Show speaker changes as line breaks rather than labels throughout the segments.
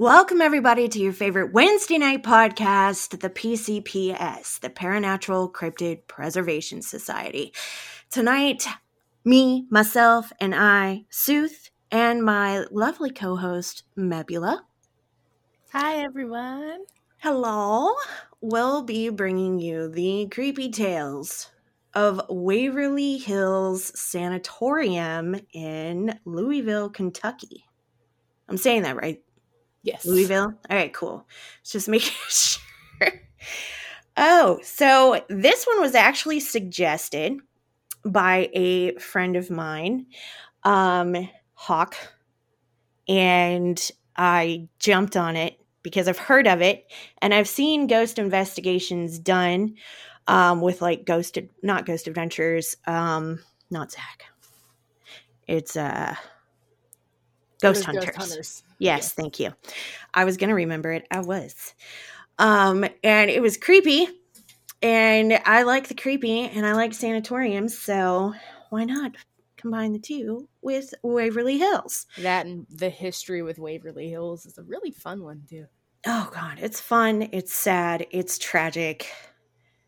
Welcome, everybody, to your favorite Wednesday night podcast, the PCPS, the Paranatural Cryptid Preservation Society. Tonight, me, myself, and I, Sooth, and my lovely co host, Mebula.
Hi, everyone.
Hello. We'll be bringing you the creepy tales of Waverly Hills Sanatorium in Louisville, Kentucky. I'm saying that right.
Yes.
Louisville. All right, cool. Just making sure. oh, so this one was actually suggested by a friend of mine, um, Hawk, and I jumped on it because I've heard of it and I've seen ghost investigations done um, with like ghost, not ghost adventures, um, not Zach. It's uh, ghost hunters. ghost hunters. Yes, yes, thank you. I was going to remember it. I was. Um, and it was creepy. And I like the creepy and I like sanatoriums. So why not combine the two with Waverly Hills?
That and the history with Waverly Hills is a really fun one, too.
Oh, God. It's fun. It's sad. It's tragic.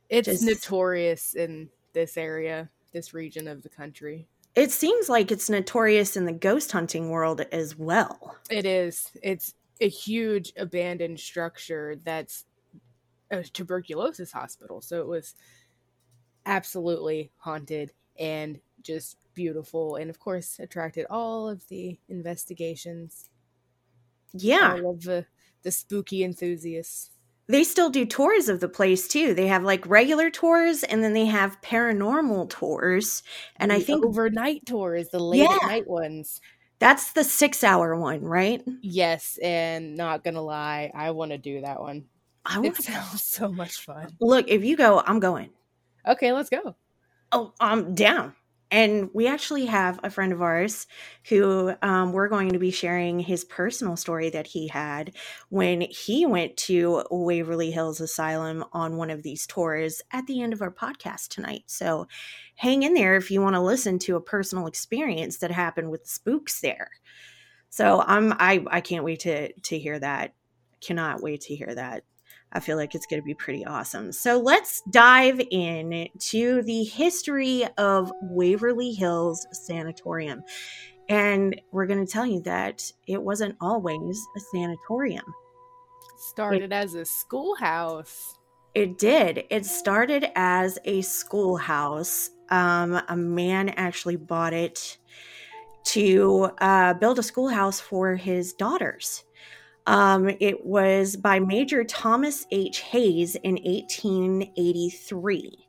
It's Just... notorious in this area, this region of the country
it seems like it's notorious in the ghost hunting world as well.
It is. It's a huge abandoned structure that's a tuberculosis hospital. So it was absolutely haunted and just beautiful and of course attracted all of the investigations.
Yeah.
All of the the spooky enthusiasts
they still do tours of the place too. They have like regular tours and then they have paranormal tours. And
the
I think
overnight tours, the late yeah, night ones.
That's the six hour one, right?
Yes, and not gonna lie, I want to do that one. I want to so much fun.
Look, if you go, I'm going.
Okay, let's go.
Oh, I'm down and we actually have a friend of ours who um, we're going to be sharing his personal story that he had when he went to Waverly Hills Asylum on one of these tours at the end of our podcast tonight. So hang in there if you want to listen to a personal experience that happened with the spooks there. So I'm I I can't wait to to hear that. Cannot wait to hear that. I feel like it's going to be pretty awesome. So let's dive in to the history of Waverly Hills Sanatorium. And we're going to tell you that it wasn't always a sanatorium.
Started it, as a schoolhouse.
It did. It started as a schoolhouse. Um, a man actually bought it to uh, build a schoolhouse for his daughters. Um, it was by Major Thomas H. Hayes in 1883.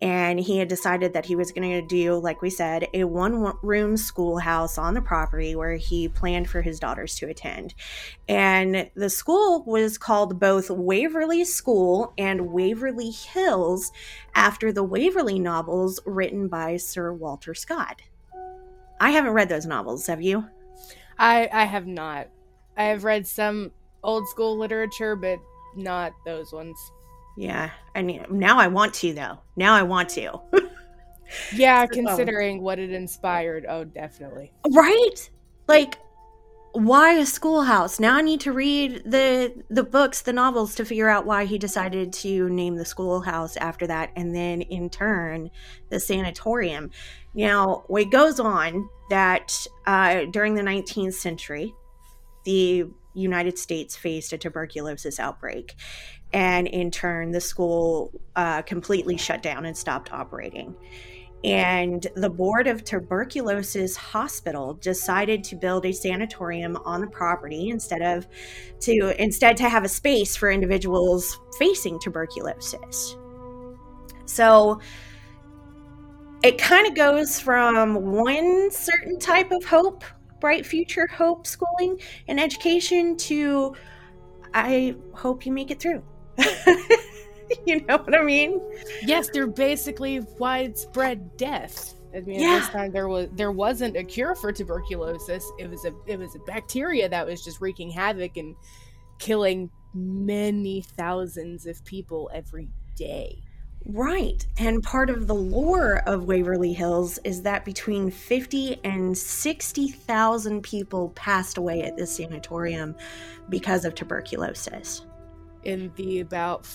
And he had decided that he was going to do, like we said, a one room schoolhouse on the property where he planned for his daughters to attend. And the school was called both Waverly School and Waverly Hills after the Waverly novels written by Sir Walter Scott. I haven't read those novels, have you?
I, I have not. I have read some old school literature, but not those ones.
Yeah, I mean, now I want to though. Now I want to.
yeah, considering what it inspired. Oh, definitely.
Right? Like why a schoolhouse? Now I need to read the the books, the novels to figure out why he decided to name the schoolhouse after that and then in turn the sanatorium. Now, it goes on that uh, during the 19th century, the United States faced a tuberculosis outbreak. And in turn, the school uh, completely shut down and stopped operating. And the board of tuberculosis hospital decided to build a sanatorium on the property instead of to instead to have a space for individuals facing tuberculosis. So it kind of goes from one certain type of hope bright future hope schooling and education to I hope you make it through. you know what I mean?
Yes, they're basically widespread death. I mean, yeah. at this time there was there wasn't a cure for tuberculosis. It was a it was a bacteria that was just wreaking havoc and killing many thousands of people every day.
Right. And part of the lore of Waverly Hills is that between 50 and 60,000 people passed away at this sanatorium because of tuberculosis.
In the about,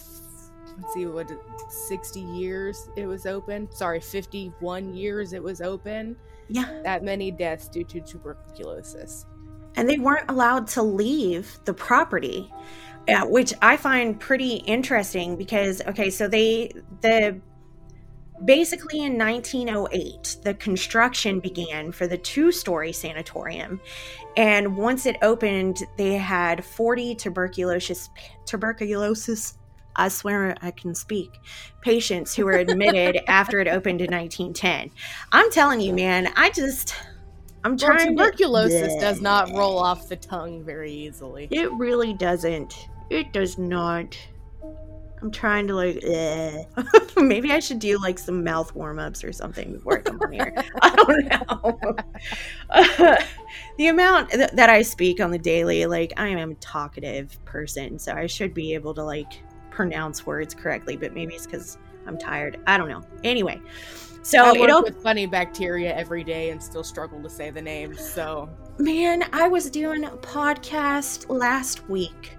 let's see, what, 60 years it was open? Sorry, 51 years it was open.
Yeah.
That many deaths due to tuberculosis.
And they weren't allowed to leave the property yeah, which I find pretty interesting because okay, so they the basically in 1908 the construction began for the two-story sanatorium and once it opened they had 40 tuberculosis tuberculosis I swear I can speak. Patients who were admitted after it opened in 1910. I'm telling you, man, I just I'm trying.
Well, tuberculosis to, does not roll off the tongue very easily.
It really doesn't. It does not. I'm trying to like, eh. maybe I should do like some mouth warm ups or something before I come on here. I don't know. Uh, the amount th- that I speak on the daily, like I am a talkative person, so I should be able to like pronounce words correctly, but maybe it's because I'm tired. I don't know. Anyway, so
I work with funny bacteria every day and still struggle to say the name. So
man, I was doing a podcast last week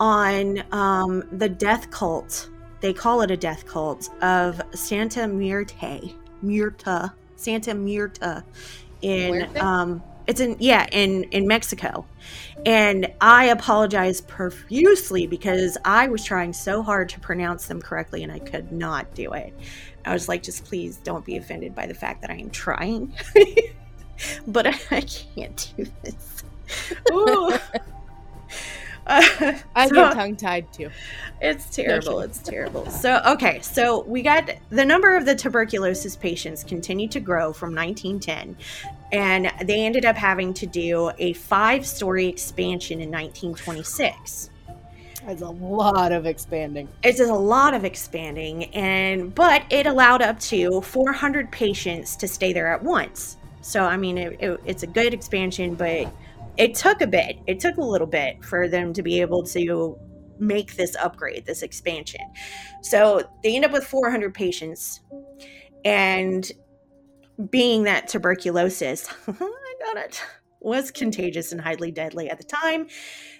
on um, the death cult. They call it a death cult of Santa Muerte, Muerta, Santa Muerta, in um, it's in yeah in in Mexico, and I apologize profusely because I was trying so hard to pronounce them correctly and I could not do it. I was like, just please don't be offended by the fact that I am trying, but I, I can't do this.
Uh, I so, get tongue tied too.
It's terrible. It's terrible. So, okay. So, we got the number of the tuberculosis patients continued to grow from 1910, and they ended up having to do a five story expansion in 1926.
It's a lot of expanding.
It's a lot of expanding, and but it allowed up to 400 patients to stay there at once. So, I mean, it, it, it's a good expansion, but it took a bit. It took a little bit for them to be able to make this upgrade, this expansion. So they end up with 400 patients. And being that tuberculosis, I got it, was contagious and highly deadly at the time,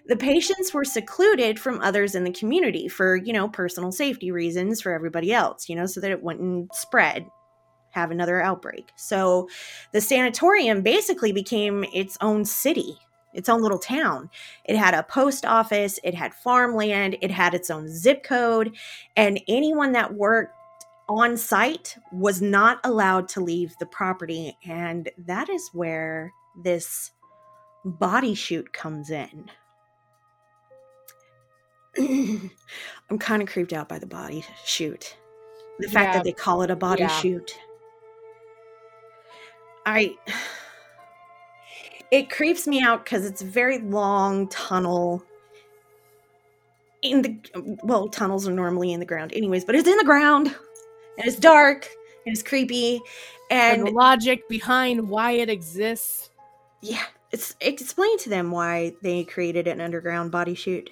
the patients were secluded from others in the community for, you know, personal safety reasons for everybody else, you know, so that it wouldn't spread have another outbreak. So the sanatorium basically became its own city, its own little town. It had a post office, it had farmland, it had its own zip code, and anyone that worked on site was not allowed to leave the property. And that is where this body chute comes in. I'm kind of creeped out by the body chute. The fact yeah. that they call it a body yeah. chute. I it creeps me out because it's a very long tunnel. In the well tunnels are normally in the ground anyways but it's in the ground and it's dark and it's creepy and,
and the logic behind why it exists.
Yeah it's explain to them why they created an underground body chute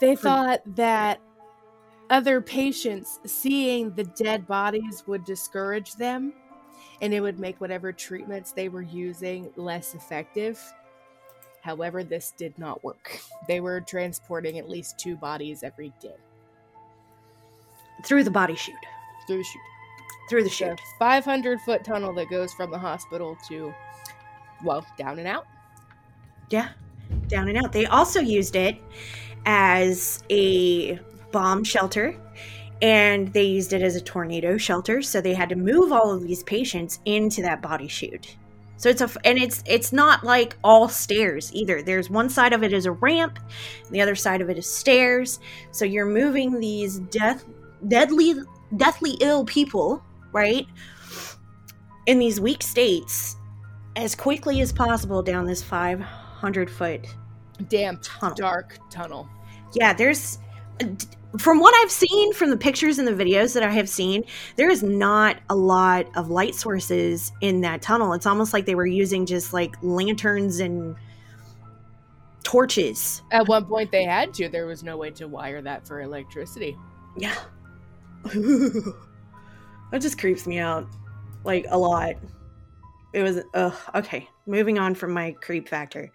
they thought that other patients seeing the dead bodies would discourage them and it would make whatever treatments they were using less effective. However, this did not work. They were transporting at least two bodies every day.
Through the body chute.
Through the chute.
Through the chute.
500 foot tunnel that goes from the hospital to, well, down and out.
Yeah, down and out. They also used it as a bomb shelter and they used it as a tornado shelter so they had to move all of these patients into that body chute. So it's a and it's it's not like all stairs either. There's one side of it is a ramp the other side of it is stairs. So you're moving these death deadly deathly ill people right in these weak states as quickly as possible down this 500 foot
damp tunnel. dark tunnel.
Yeah there's from what I've seen from the pictures and the videos that I have seen, there is not a lot of light sources in that tunnel. It's almost like they were using just like lanterns and torches.
At one point, they had to. There was no way to wire that for electricity.
Yeah. that just creeps me out like a lot. It was ugh, okay. Moving on from my creep factor.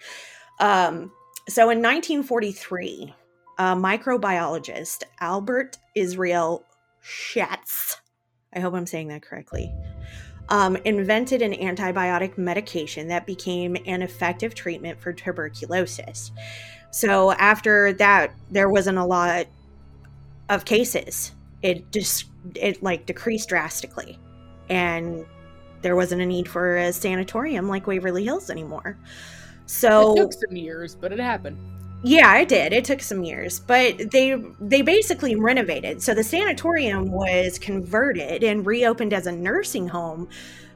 Um, so in 1943, a microbiologist Albert Israel Schatz, I hope I'm saying that correctly, um, invented an antibiotic medication that became an effective treatment for tuberculosis. So after that, there wasn't a lot of cases. It just it like decreased drastically, and there wasn't a need for a sanatorium like Waverly Hills anymore. So
it took some years, but it happened.
Yeah, I did. It took some years, but they they basically renovated. So the sanatorium was converted and reopened as a nursing home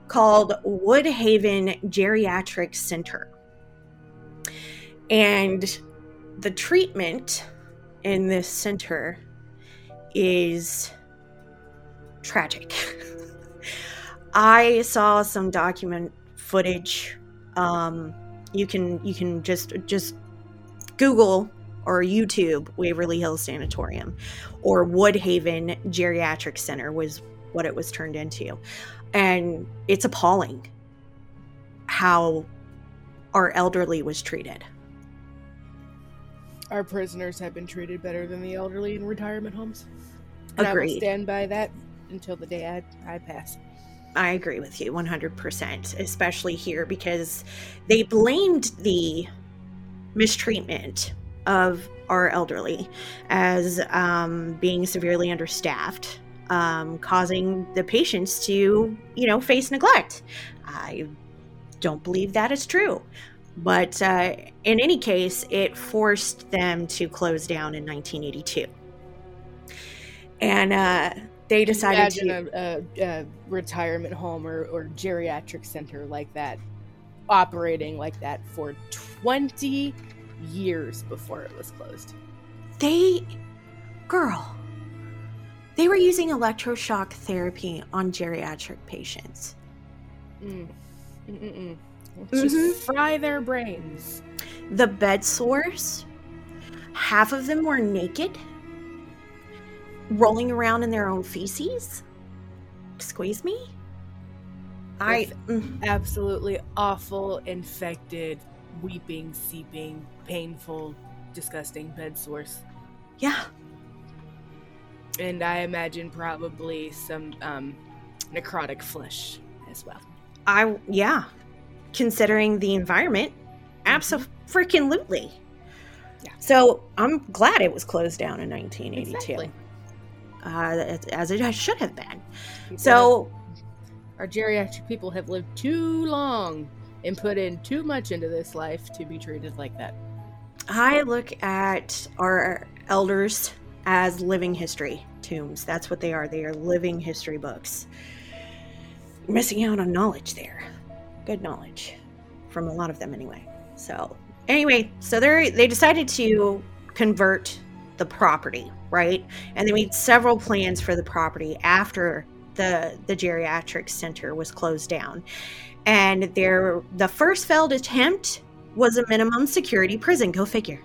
called Woodhaven Geriatric Center. And the treatment in this center is tragic. I saw some document footage. Um, you can you can just just Google or YouTube Waverly Hills Sanatorium or Woodhaven Geriatric Center was what it was turned into. And it's appalling how our elderly was treated.
Our prisoners have been treated better than the elderly in retirement homes. And
Agreed.
I will stand by that until the day I, I pass.
I agree with you 100%, especially here because they blamed the mistreatment of our elderly as um, being severely understaffed, um, causing the patients to, you know, face neglect. I don't believe that is true. But uh, in any case, it forced them to close down in 1982. And uh, they decided
Imagine
to.
A, a, a retirement home or, or geriatric center like that operating like that for 20 years before it was closed.
They, girl, they were using electroshock therapy on geriatric patients.
Mm. Mm-mm-mm.
Mhm.
just fry their brains.
The bed sores, half of them were naked, rolling around in their own feces. Squeeze me? I. mm,
Absolutely awful, infected, weeping, seeping, painful, disgusting bed sores.
yeah.
And I imagine probably some um, necrotic flesh as well.
I. Yeah. Considering the environment, absolutely.
Yeah.
So I'm glad it was closed down in 1982.
Exactly.
Uh, as it should have been.
People
So
have- our geriatric people have lived too long and put in too much into this life to be treated like that.
I look at our elders as living history tombs. That's what they are. They are living history books. Missing out on knowledge there. Good knowledge from a lot of them anyway. So, anyway, so they they decided to convert the property, right? And they made several plans for the property after the the geriatric center was closed down. And their the first failed attempt was a minimum security prison. Go figure.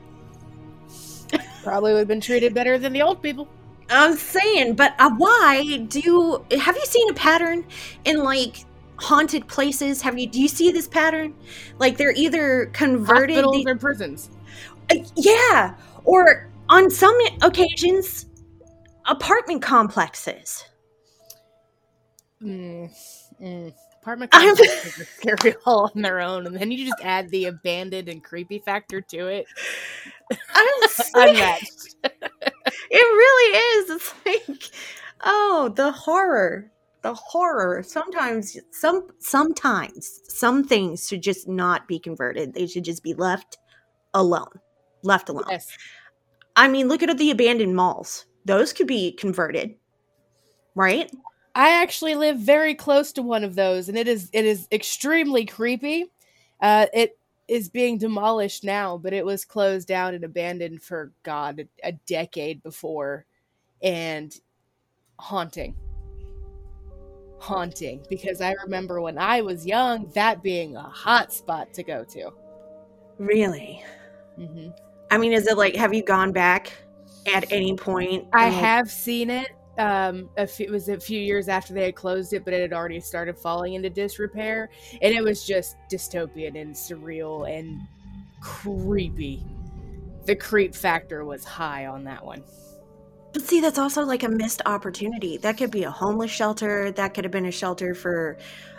Probably would have been treated better than the old people.
I'm saying, but uh, why do? You, have you seen a pattern in like haunted places? Have you? Do you see this pattern? Like they're either converted,
Hospitals
the-
or prisons.
uh, yeah, or on some occasions, apartment complexes.
Mm, mm. Apartment complexes are scary all on their own, and then you just add the abandoned and creepy factor to it.
I'm
Unmatched.
it really is. It's like, oh, the horror, the horror. Sometimes, some sometimes some things should just not be converted. They should just be left alone, left alone.
Yes.
I mean, look at the abandoned malls. Those could be converted, right?
I actually live very close to one of those, and it is it is extremely creepy. Uh, it is being demolished now, but it was closed down and abandoned for God a, a decade before, and haunting, haunting. Because I remember when I was young, that being a hot spot to go to.
Really?
hmm
I mean, is it like, have you gone back at any point?
I have seen it, um a few, it was a few years after they had closed it but it had already started falling into disrepair and it was just dystopian and surreal and creepy the creep factor was high on that one
But see, that's also like a missed opportunity. That could be a homeless shelter. That could have been a shelter for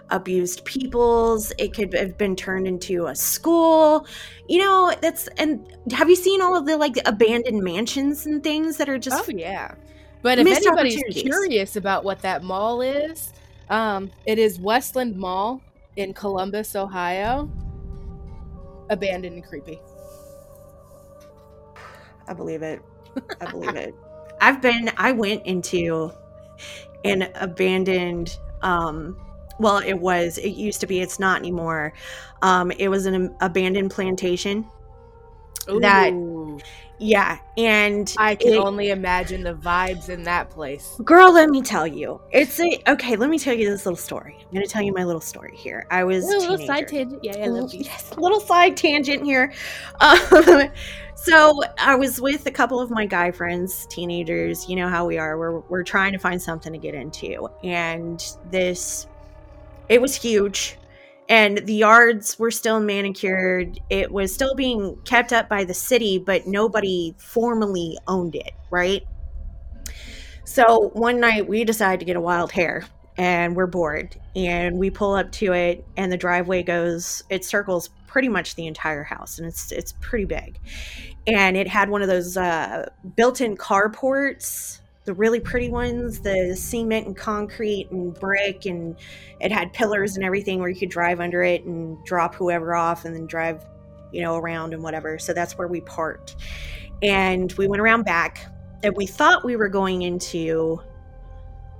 abused peoples. It could have been turned into a school. You know, that's and have you seen all of the like abandoned mansions and things that are just
oh yeah but if anybody's curious about what that mall is um it is westland mall in columbus ohio abandoned and creepy
I believe it. I believe it. I've been I went into an abandoned um well it was it used to be it's not anymore. Um it was an abandoned plantation. That-
Ooh.
Yeah, and
i can
it-
only imagine the vibes in that place
Girl, let me tell you. It's a okay, let me tell you this little story. I'm gonna tell you my little story here. I was a
little
teenager.
side tangent yeah i love you
Yes, little side tangent here. Um, so I was with a couple of my guy friends, teenagers. You know how we are. We're we're trying to find something to get into, and this it was huge. And the yards were still manicured. It was still being kept up by the city, but nobody formally owned it, right? So one night we decided to get a wild hair and we're bored and we pull up to it and the driveway goes it circles pretty much the entire house and it's it's pretty big and it had one of those uh, built-in carports the really pretty ones the cement and concrete and brick and it had pillars and everything where you could drive under it and drop whoever off and then drive you know around and whatever. So that's where we parked. And we went around back and we thought we were going into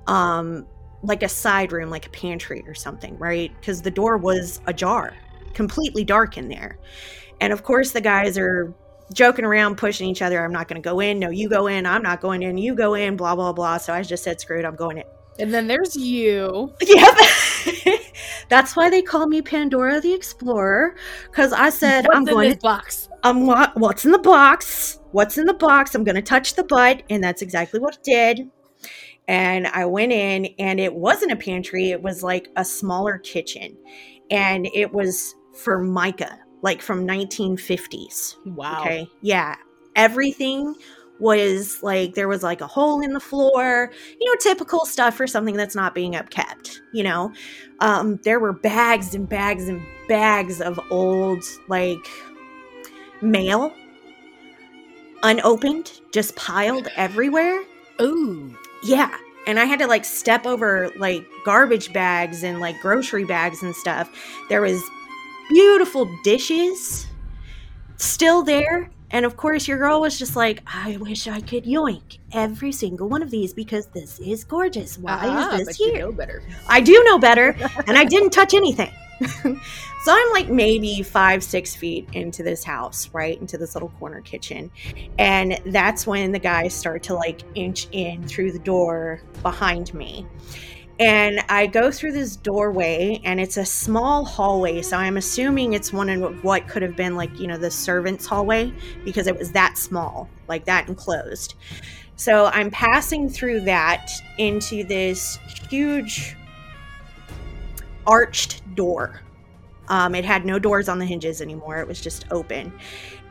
um like a side room like a pantry or something right? Because the door was ajar completely dark in there. And of course the guys are joking around pushing each other i'm not going to go in no you go in i'm not going in you go in blah blah blah so i just said screw it i'm going in
and then there's you
Yep. That's why they call me Pandora the Explorer because I said
What's
I'm
in
going
this
to
box
I'm what what's in the box? What's in the box? I'm going to touch the butt and that's exactly what it did. And I went in and it wasn't a pantry, it was like a smaller kitchen. And it was for Micah, like from 1950s.
wow
Okay. Yeah. Everything was like there was like a hole in the floor, you know, typical stuff for something that's not being upkept, you know. Um, there were bags and bags and bags of old like mail unopened, just piled everywhere.
ooh
Yeah. And I had to like step over like garbage bags and like grocery bags and stuff. There was beautiful dishes still there. And of course, your girl was just like, I wish I could yoink every single one of these because this is gorgeous. Why
Ah,
is this
but you
here?
know better
I do know better, and I didn't touch anything. so I'm like maybe five, six feet into this house, right? Into this little corner kitchen. And that's when the guys start to like inch in through the door behind me. And I go through this doorway, and it's a small hallway. So I'm assuming it's one of what could have been like, you know, the servants' hallway because it was that small, like that enclosed. So I'm passing through that into this huge arched door. Um, it had no doors on the hinges anymore. It was just open.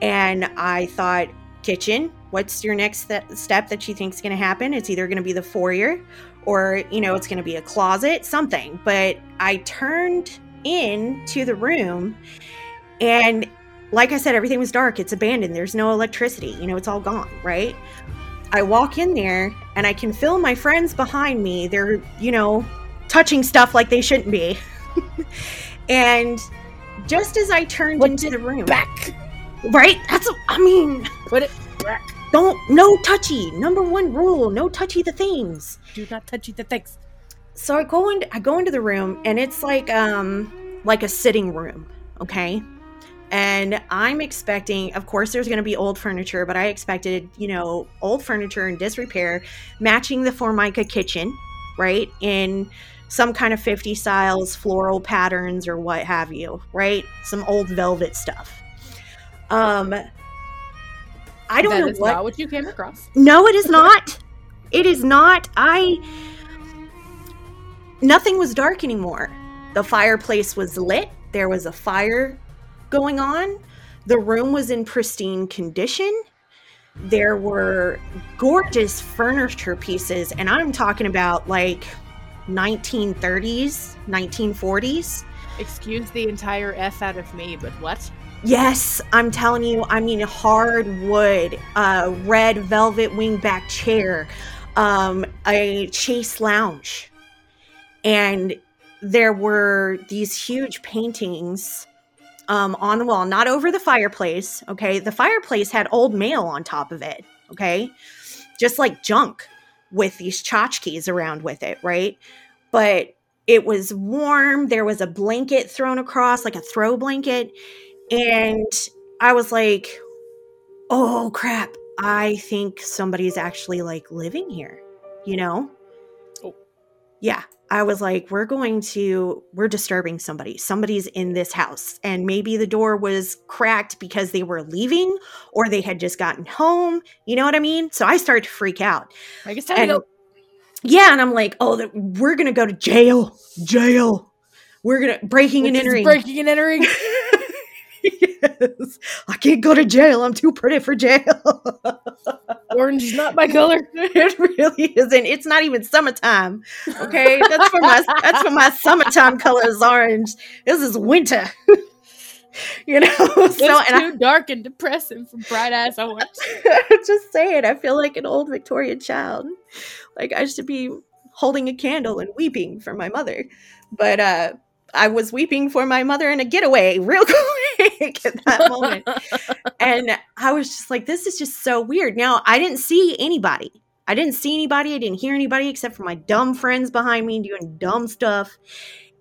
And I thought, kitchen, what's your next st- step that you think is going to happen? It's either going to be the foyer or, you know, it's going to be a closet, something. But I turned into the room and like I said, everything was dark. It's abandoned. There's no electricity. You know, it's all gone, right? I walk in there and I can feel my friends behind me. They're, you know, touching stuff like they shouldn't be. and just as I turned
What
into the room,
back
right? That's, I mean,
put it back
don't, no touchy. Number one rule no touchy the things.
do not touchy the things
So I go into, I go into the room and it's like, um, like a sitting room, okay? And I'm expecting, of course, there's going to be old furniture, but I expected, you know, old furniture in disrepair, matching the Formica kitchen, right? In some kind of 50 styles, floral patterns, or what have you, right? Some old velvet stuff. Um, I don't
That
know
is
what.
not what you came across
No, it is not. It is not. I. Nothing was dark anymore. The fireplace was lit. There was a fire going on. The room was in pristine condition. There were gorgeous furniture pieces, and I'm talking about like 1930s, 1940s.
Excuse the entire F out of me, but what?
Yes, I'm telling you, I mean, hardwood, uh, red velvet wingback chair, um, a chase lounge. And there were these huge paintings um, on the wall, not over the fireplace. Okay. The fireplace had old mail on top of it. Okay. Just like junk with these tchotchkes around with it. Right. But it was warm. There was a blanket thrown across, like a throw blanket. And I was like, oh crap. I think somebody's actually like living here, you know? Oh. Yeah. I was like, we're going to, we're disturbing somebody. Somebody's in this house. And maybe the door was cracked because they were leaving or they had just gotten home. You know what I mean? So I started to freak out.
Like I guess time and, to go.
Yeah. And I'm like, oh, we're going to go to jail. Jail. We're going to, breaking and entering.
Breaking and entering.
yes. I can't go to jail. I'm too pretty for jail.
Orange is not my color.
it really isn't. It's not even summertime. Okay. That's for my that's for my summertime color is orange. This is winter. you know,
it's so too I, dark and depressing for bright eyes orange.
just saying, I feel like an old Victorian child. Like I should be holding a candle and weeping for my mother. But uh I was weeping for my mother in a getaway real quick at that moment. and I was just like, this is just so weird. Now, I didn't see anybody. I didn't see anybody. I didn't hear anybody except for my dumb friends behind me doing dumb stuff.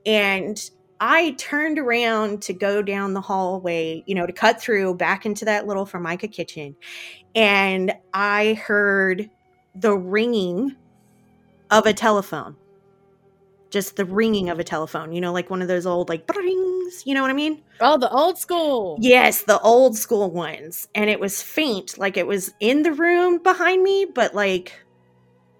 And I turned around to go down the hallway, you know, to cut through back into that little Formica kitchen. And I heard the ringing of a telephone just the ringing of a telephone, you know, like one of those old like rings, you know what I mean?
Oh, the old school.
Yes, the old school ones. And it was faint, like it was in the room behind me, but like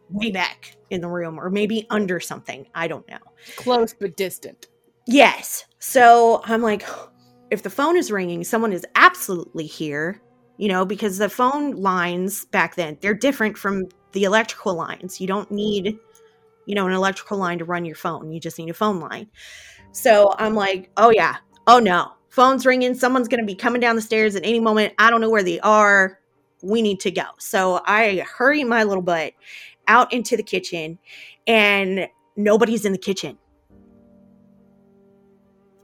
way back in the room or maybe under something. I don't know.
Close but distant.
Yes. So I'm like, if the phone is ringing, someone is absolutely here, you know, because the phone lines back then, they're different from the electrical lines. You don't need you know, an electrical line to run your phone. You just need a phone line. So I'm like, oh yeah, oh no, phone's ringing. Someone's going to be coming down the stairs at any moment. I don't know where they are. We need to go. So I hurry my little butt out into the kitchen, and nobody's in the kitchen.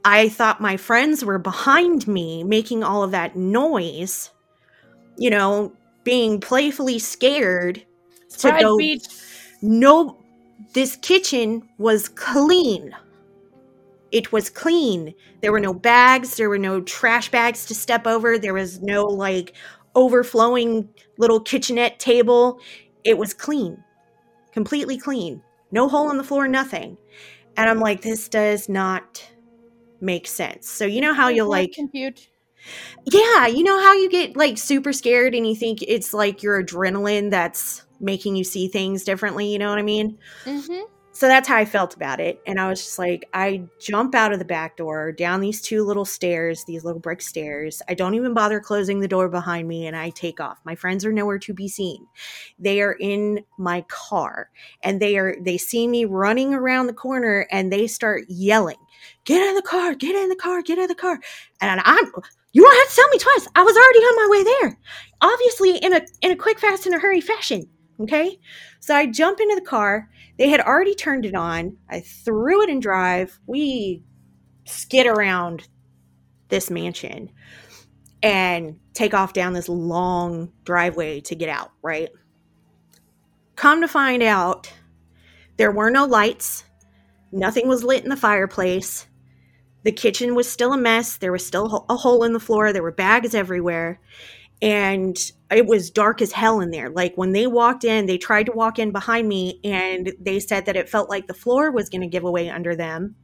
I thought my friends were behind me making all of that noise, you know, being playfully scared
to go. Beach.
No, this kitchen was clean. It was clean. There were no bags, there were no trash bags to step over, there was no like overflowing little kitchenette table. It was clean, completely clean. No hole in the floor, nothing. And I'm like, this does not make sense. So, you know how you'll like
compute.
Yeah, you know how you get like super scared and you think it's like your adrenaline that's making you see things differently. You know what I mean? Mm-hmm. So that's how I felt about it. And I was just like, I jump out of the back door, down these two little stairs, these little brick stairs. I don't even bother closing the door behind me and I take off. My friends are nowhere to be seen. They are in my car and they are, they see me running around the corner and they start yelling, Get in the car, get in the car, get in the car. And I'm, you don't have to tell me twice. I was already on my way there. Obviously, in a in a quick, fast, and a hurry fashion. Okay. So I jump into the car. They had already turned it on. I threw it in drive. We skid around this mansion and take off down this long driveway to get out, right? Come to find out, there were no lights. Nothing was lit in the fireplace. The kitchen was still a mess. There was still a hole in the floor. There were bags everywhere and it was dark as hell in there. Like when they walked in, they tried to walk in behind me and they said that it felt like the floor was going to give away under them.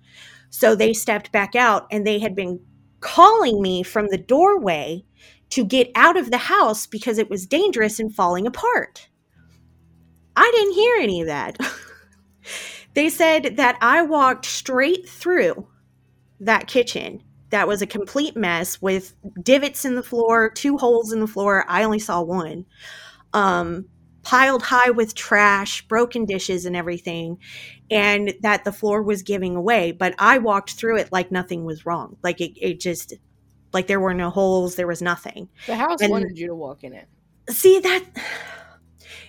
So they stepped back out and they had been calling me from the doorway to get out of the house because it was dangerous and falling apart. I didn't hear any of that. they said that I walked straight through that kitchen that was a complete mess with divots in the floor, two holes in the floor. I only saw one. Um, piled high with trash, broken dishes, and everything, and that the floor was giving away. But I walked through it like nothing was wrong. Like it, it just, like there were no holes, there was nothing.
The house
And-
wanted you to walk in it.
See that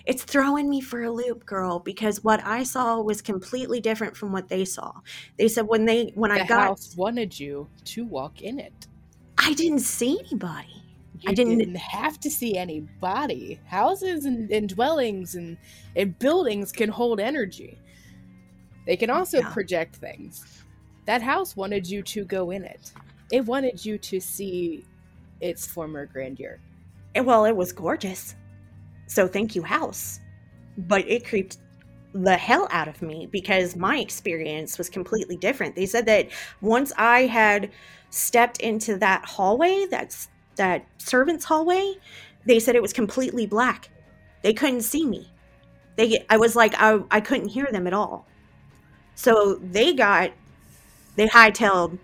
it's throwing me for a loop, girl, because what I saw was completely different from what they saw. They said when they when
The
I got
house wanted you to walk in it.
I didn't see anybody.
You
I didn't-
didn't, have to see anybody. Houses and, and dwellings and, and buildings can hold energy. They can also
Yeah.
project things. That house wanted you to go in it. It wanted you to see its former grandeur.
And, well, it was gorgeous. So thank you, house. But it creeped the hell out of me because my experience was completely different. They said that once I had stepped into that hallway, that's that servants' hallway, they said it was completely black. They couldn't see me. They I was like I, I couldn't hear them at all. So they got they hightailed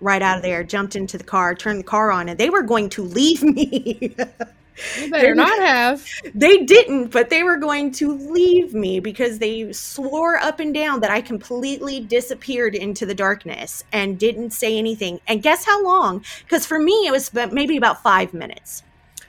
right out of there, jumped into the car, turned the car on, and they were going to leave me.
You better not have.
They didn't, but they were going to leave me because they swore up and down that I completely disappeared into the darkness and didn't say anything. And guess how long? Because for me, it was maybe about five minutes.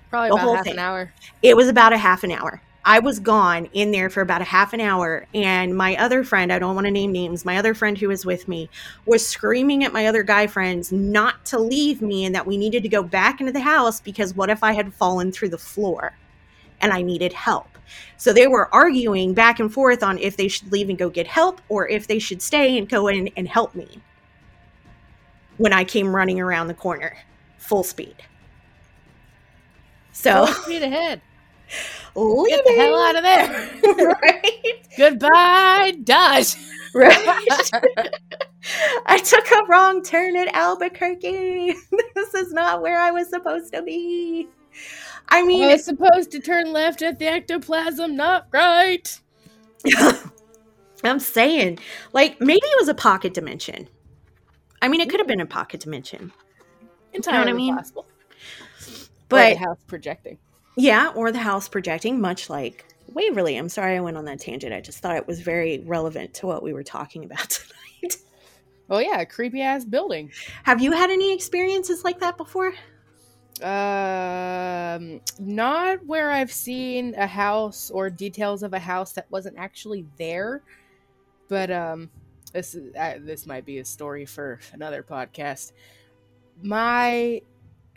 Probably
The
about half
thing.
an hour.
It was about a half an hour. I was gone in there for about a half an hour, and my other friend, I don't want to name names, my other friend who was with me was screaming at my other guy friends not to leave me and that we needed to go back into the house because what if I had fallen through the floor and I needed help? So they were arguing back and forth on if they should leave and go get help or if they should stay and go in and help me when I came running around the corner full speed. So,
Full speed ahead. Get the hell out of there.
right?
Goodbye, Dodge.
Right. I took a wrong turn at Albuquerque. this is not where I was supposed to be. I mean, I
was supposed to turn left at the ectoplasm, not right.
I'm saying, like, maybe it was a pocket dimension. I mean, it could have been a pocket dimension,
Entirely
mean?
possible. But house projecting.
Yeah, or the house projecting, much like Waverly. I'm sorry I went on that tangent. I just thought it was very relevant to what we were talking about tonight.
Oh yeah, creepy ass building.
Have you had any experiences like that before?
Um, not where I've seen a house or details of a house that wasn't actually there, but um, this is uh, this might be a story for another podcast. My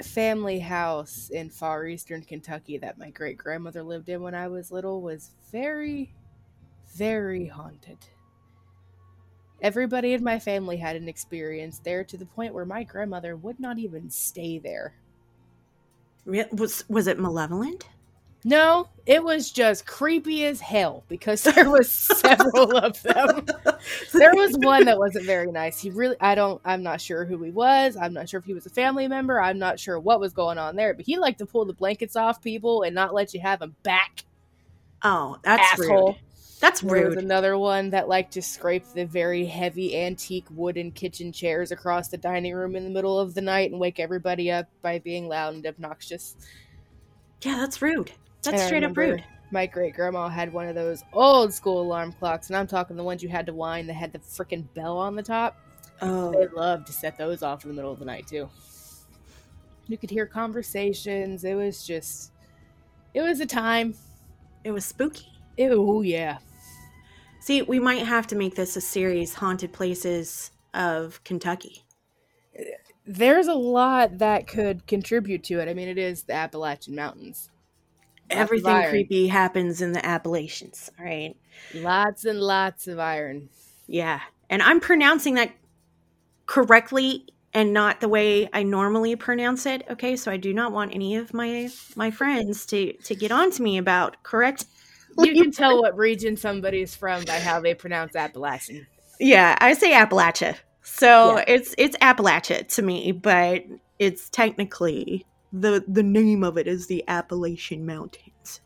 family house in far eastern Kentucky that my great grandmother lived in when I was little was very, very haunted. Everybody in my family had an experience there to the point where my grandmother would not even stay there.
Was was it malevolent?
No, it was just creepy as hell because there was several of them. There was one that wasn't very nice. He really I don't I'm not sure who he was. I'm not sure if he was a family member. I'm not sure what was going on there, but he liked to pull the blankets off people and not let you have them back.
Oh, that's
asshole.
rude. That's rude.
There was another one that liked to scrape the very heavy antique wooden kitchen chairs across the dining room in the middle of the night and wake everybody up by being loud and obnoxious.
Yeah, that's rude. That's straight up rude.
My great grandma had one of those old school alarm clocks, and I'm talking the ones you had to wind that had the freaking bell on the top.
Oh,
They loved to set those off in the middle of the night too. You could hear conversations. It was just, it was a time.
it was spooky.
Oh yeah,
See, we might have to make this a series, haunted places of Kentucky.
there's a lot that could contribute to it. I mean, it is the Appalachian Mountains.
Everything creepy happens in the Appalachians. All right.
Lots and lots of iron.
Yeah, and I'm pronouncing that correctly and not the way I normally pronounce it. Okay, so I do not want any of my my friends to to get on to me about correct.
You can tell what region somebody's from by how they pronounce Appalachian.
Yeah, I say Appalachia. So
Yeah.
it's it's Appalachia to me, but it's technically the the name of it is the Appalachian Mountains.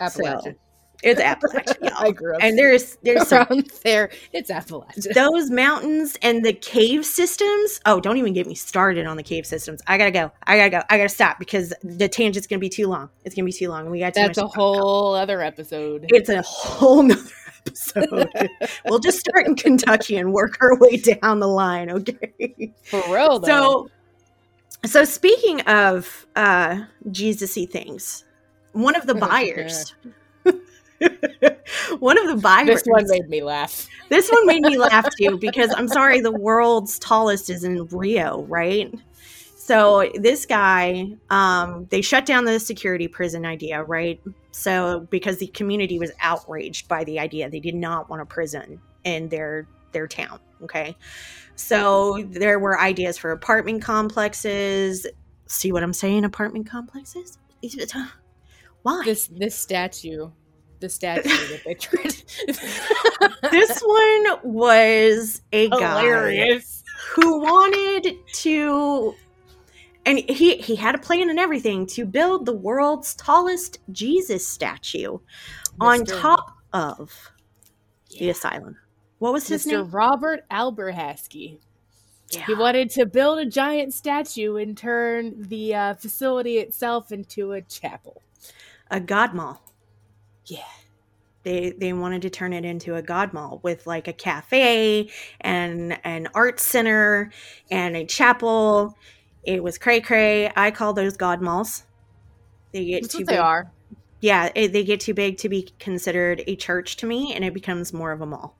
Appalachian.
It's Appalachia. y'all.
I grew up
and there's there's some,
there. It's Appalachia.
those mountains and the cave systems. Oh, don't even get me started on the cave systems. I gotta go. I gotta go. I gotta stop because the tangent's gonna be too long. It's gonna be too long. We got too
That's a
to talk about.
whole other episode.
It's a whole nother episode. we'll just start in Kentucky and work our way down the line, okay?
For real, though.
So, so speaking of uh Jesus-y things, one of the buyers, one of the buyers,
this one made me laugh.
this one made me laugh too because I'm sorry, the world's tallest is in Rio, right? So this guy, um, they shut down the security prison idea, right? So because the community was outraged by the idea, they did not want a prison in their their town. Okay, so there were ideas for apartment complexes. See what I'm saying? Apartment complexes. Uh, why?
This this statue, the statue that they tried.
this one was a guy who wanted to and he he had a plan and everything to build the world's tallest Jesus statue on top of the asylum. What was his
Mr.
name?
Robert Alberhasky.
Yeah.
He wanted to build a giant statue and turn the uh, facility itself into a chapel.
A god mall.
Yeah.
They they wanted to turn it into a god mall with like a cafe and an art center and a chapel. It was cray cray. I call those god malls. They get
That's
too big.
they are.
yeah, it, they get too big to be considered a church to me, and it becomes more of a mall.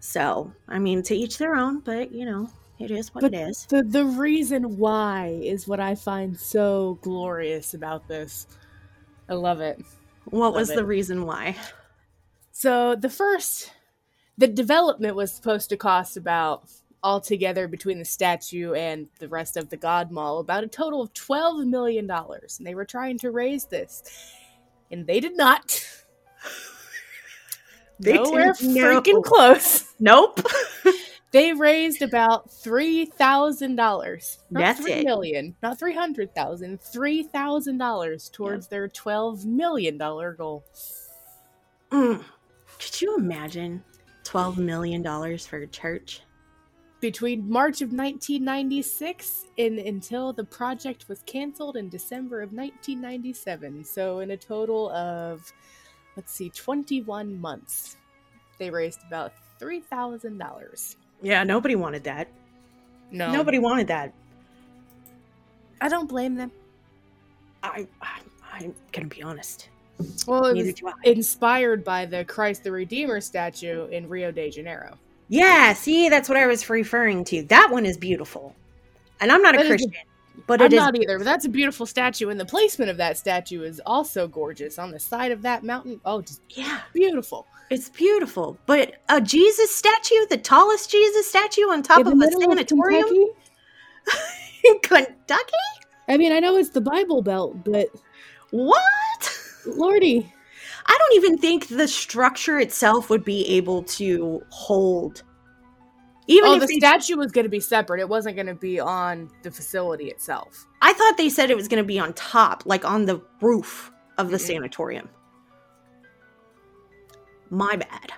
So, I mean, to each their own, but you know, it is what
But-
it is.
The the reason why is what I find so glorious about this. I love it.
What was
love
the reason why?
So the first, the development was supposed to cost about altogether between the statue and the rest of the God Mall about a total of twelve million dollars, and they were trying to raise this, and they did not.
They
Nowhere freaking close.
Nope.
They raised about three thousand dollars.
That's
three
it.
million, not three hundred thousand. Three thousand dollars towards their twelve million dollar goal.
Mm. Could you imagine twelve million dollars for a church?
between March of 1996 and until the project was canceled in December of 1997. So in a total of let's see 21 months they raised about $3,000.
Yeah, nobody wanted that.
No.
Nobody wanted that.
I don't blame them.
I, I I'm gonna be honest.
Well, it
Neither
was inspired by the Christ the Redeemer statue in Rio de Janeiro.
Yeah, see, that's what I was referring to. That one is beautiful, and I'm not
That a-
Christian, but
I'm
is.
not either, but that's a beautiful statue, and the placement of that statue is also gorgeous on the side of that mountain. Oh, just
yeah,
beautiful.
it's beautiful. But a Jesus statue, the tallest Jesus statue on top of a
middle of Kentucky?
in Kentucky?
I mean, I know it's the Bible Belt, but
What?
Lordy,
I don't even think the structure itself would be able to hold. Even
oh,
if
the statue was going to be separate. It wasn't going to be on the facility itself.
I thought they said it was going to be on top, like on the roof of the
Mm-mm.
sanatorium. My bad.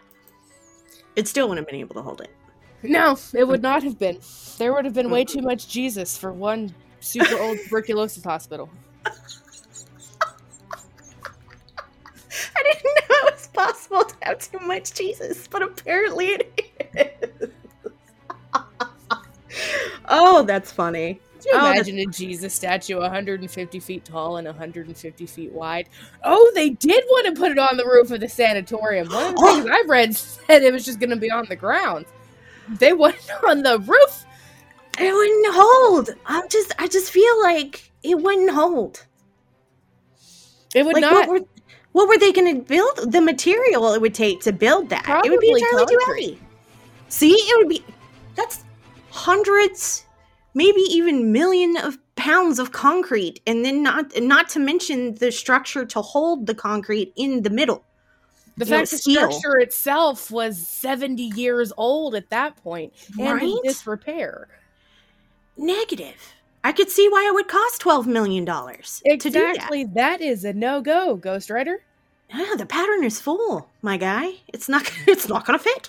It still wouldn't have been able to hold it.
No, it would not have been. There would have been way too much Jesus for one super old tuberculosis hospital.
I didn't know it was possible to have too much Jesus, but apparently it oh, that's funny.
Could you
Oh, that's-
imagine a Jesus statue 150 feet tall and 150 feet wide? Oh, they did want to put it on the roof of the sanatorium. One of the things I've read said it was just going to be on the ground. They want it on the roof.
It wouldn't hold. I'm just, I just feel like it wouldn't hold.
It would
like
not.
what were what were they going to build? The material it would take to build that it would be
Probably
entirely too heavy. See, it would be that's hundreds, maybe even million of pounds of concrete, and then not not to mention the structure to hold the concrete in the middle.
The
you know,
fact the
steel.
structure itself was 70 years old at that point and in
Right?
disrepair.
Negative. I could see why it would cost twelve million dollars to do that.
Exactly. that is a no go, Ghost Rider.
Yeah, the pattern is full, my guy. It's not. It's not going to fit.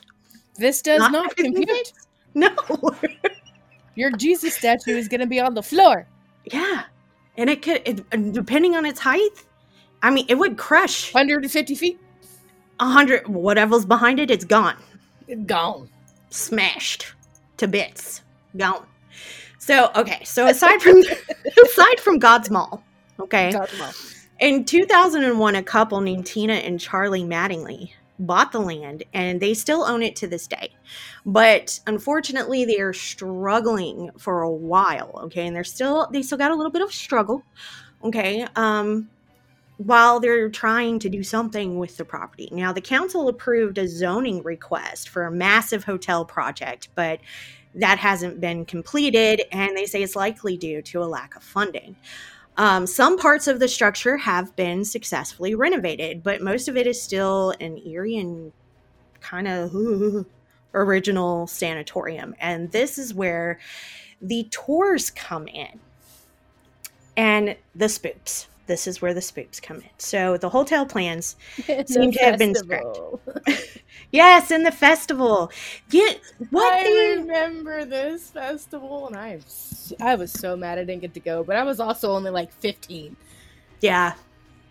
This does
Not
not, compute.
No.
Your Jesus statue is going to be on the floor.
yeah, and it could, it, depending on its height. I mean, it would crush
150 feet.
a hundred. Whatever's behind it, it's gone.
It's Gone.
smashed to bits, gone. So okay, so aside from aside from God's Mall, okay,
Talk about-
in 2001, a couple named Tina and Charlie Mattingly bought the land, and they still own it to this day. But unfortunately, they are struggling for a while. Okay, and they're still they still got a little bit of struggle. Okay, um, while they're trying to do something with the property. Now, the council approved a zoning request for a massive hotel project, but that hasn't been completed, and they say it's likely due to a lack of funding. Um, some parts of the structure have been successfully renovated, but most of it is still an eerie and kind of original sanatorium. And this is where the tours come in and the spoops. This is where the spoops come in. So the hotel plans Seem to have been
festival.
Yes, in the festival. Get what
I
they
remember this festival, and I, I was so mad I didn't get to go. But I was also only like 15.
Yeah.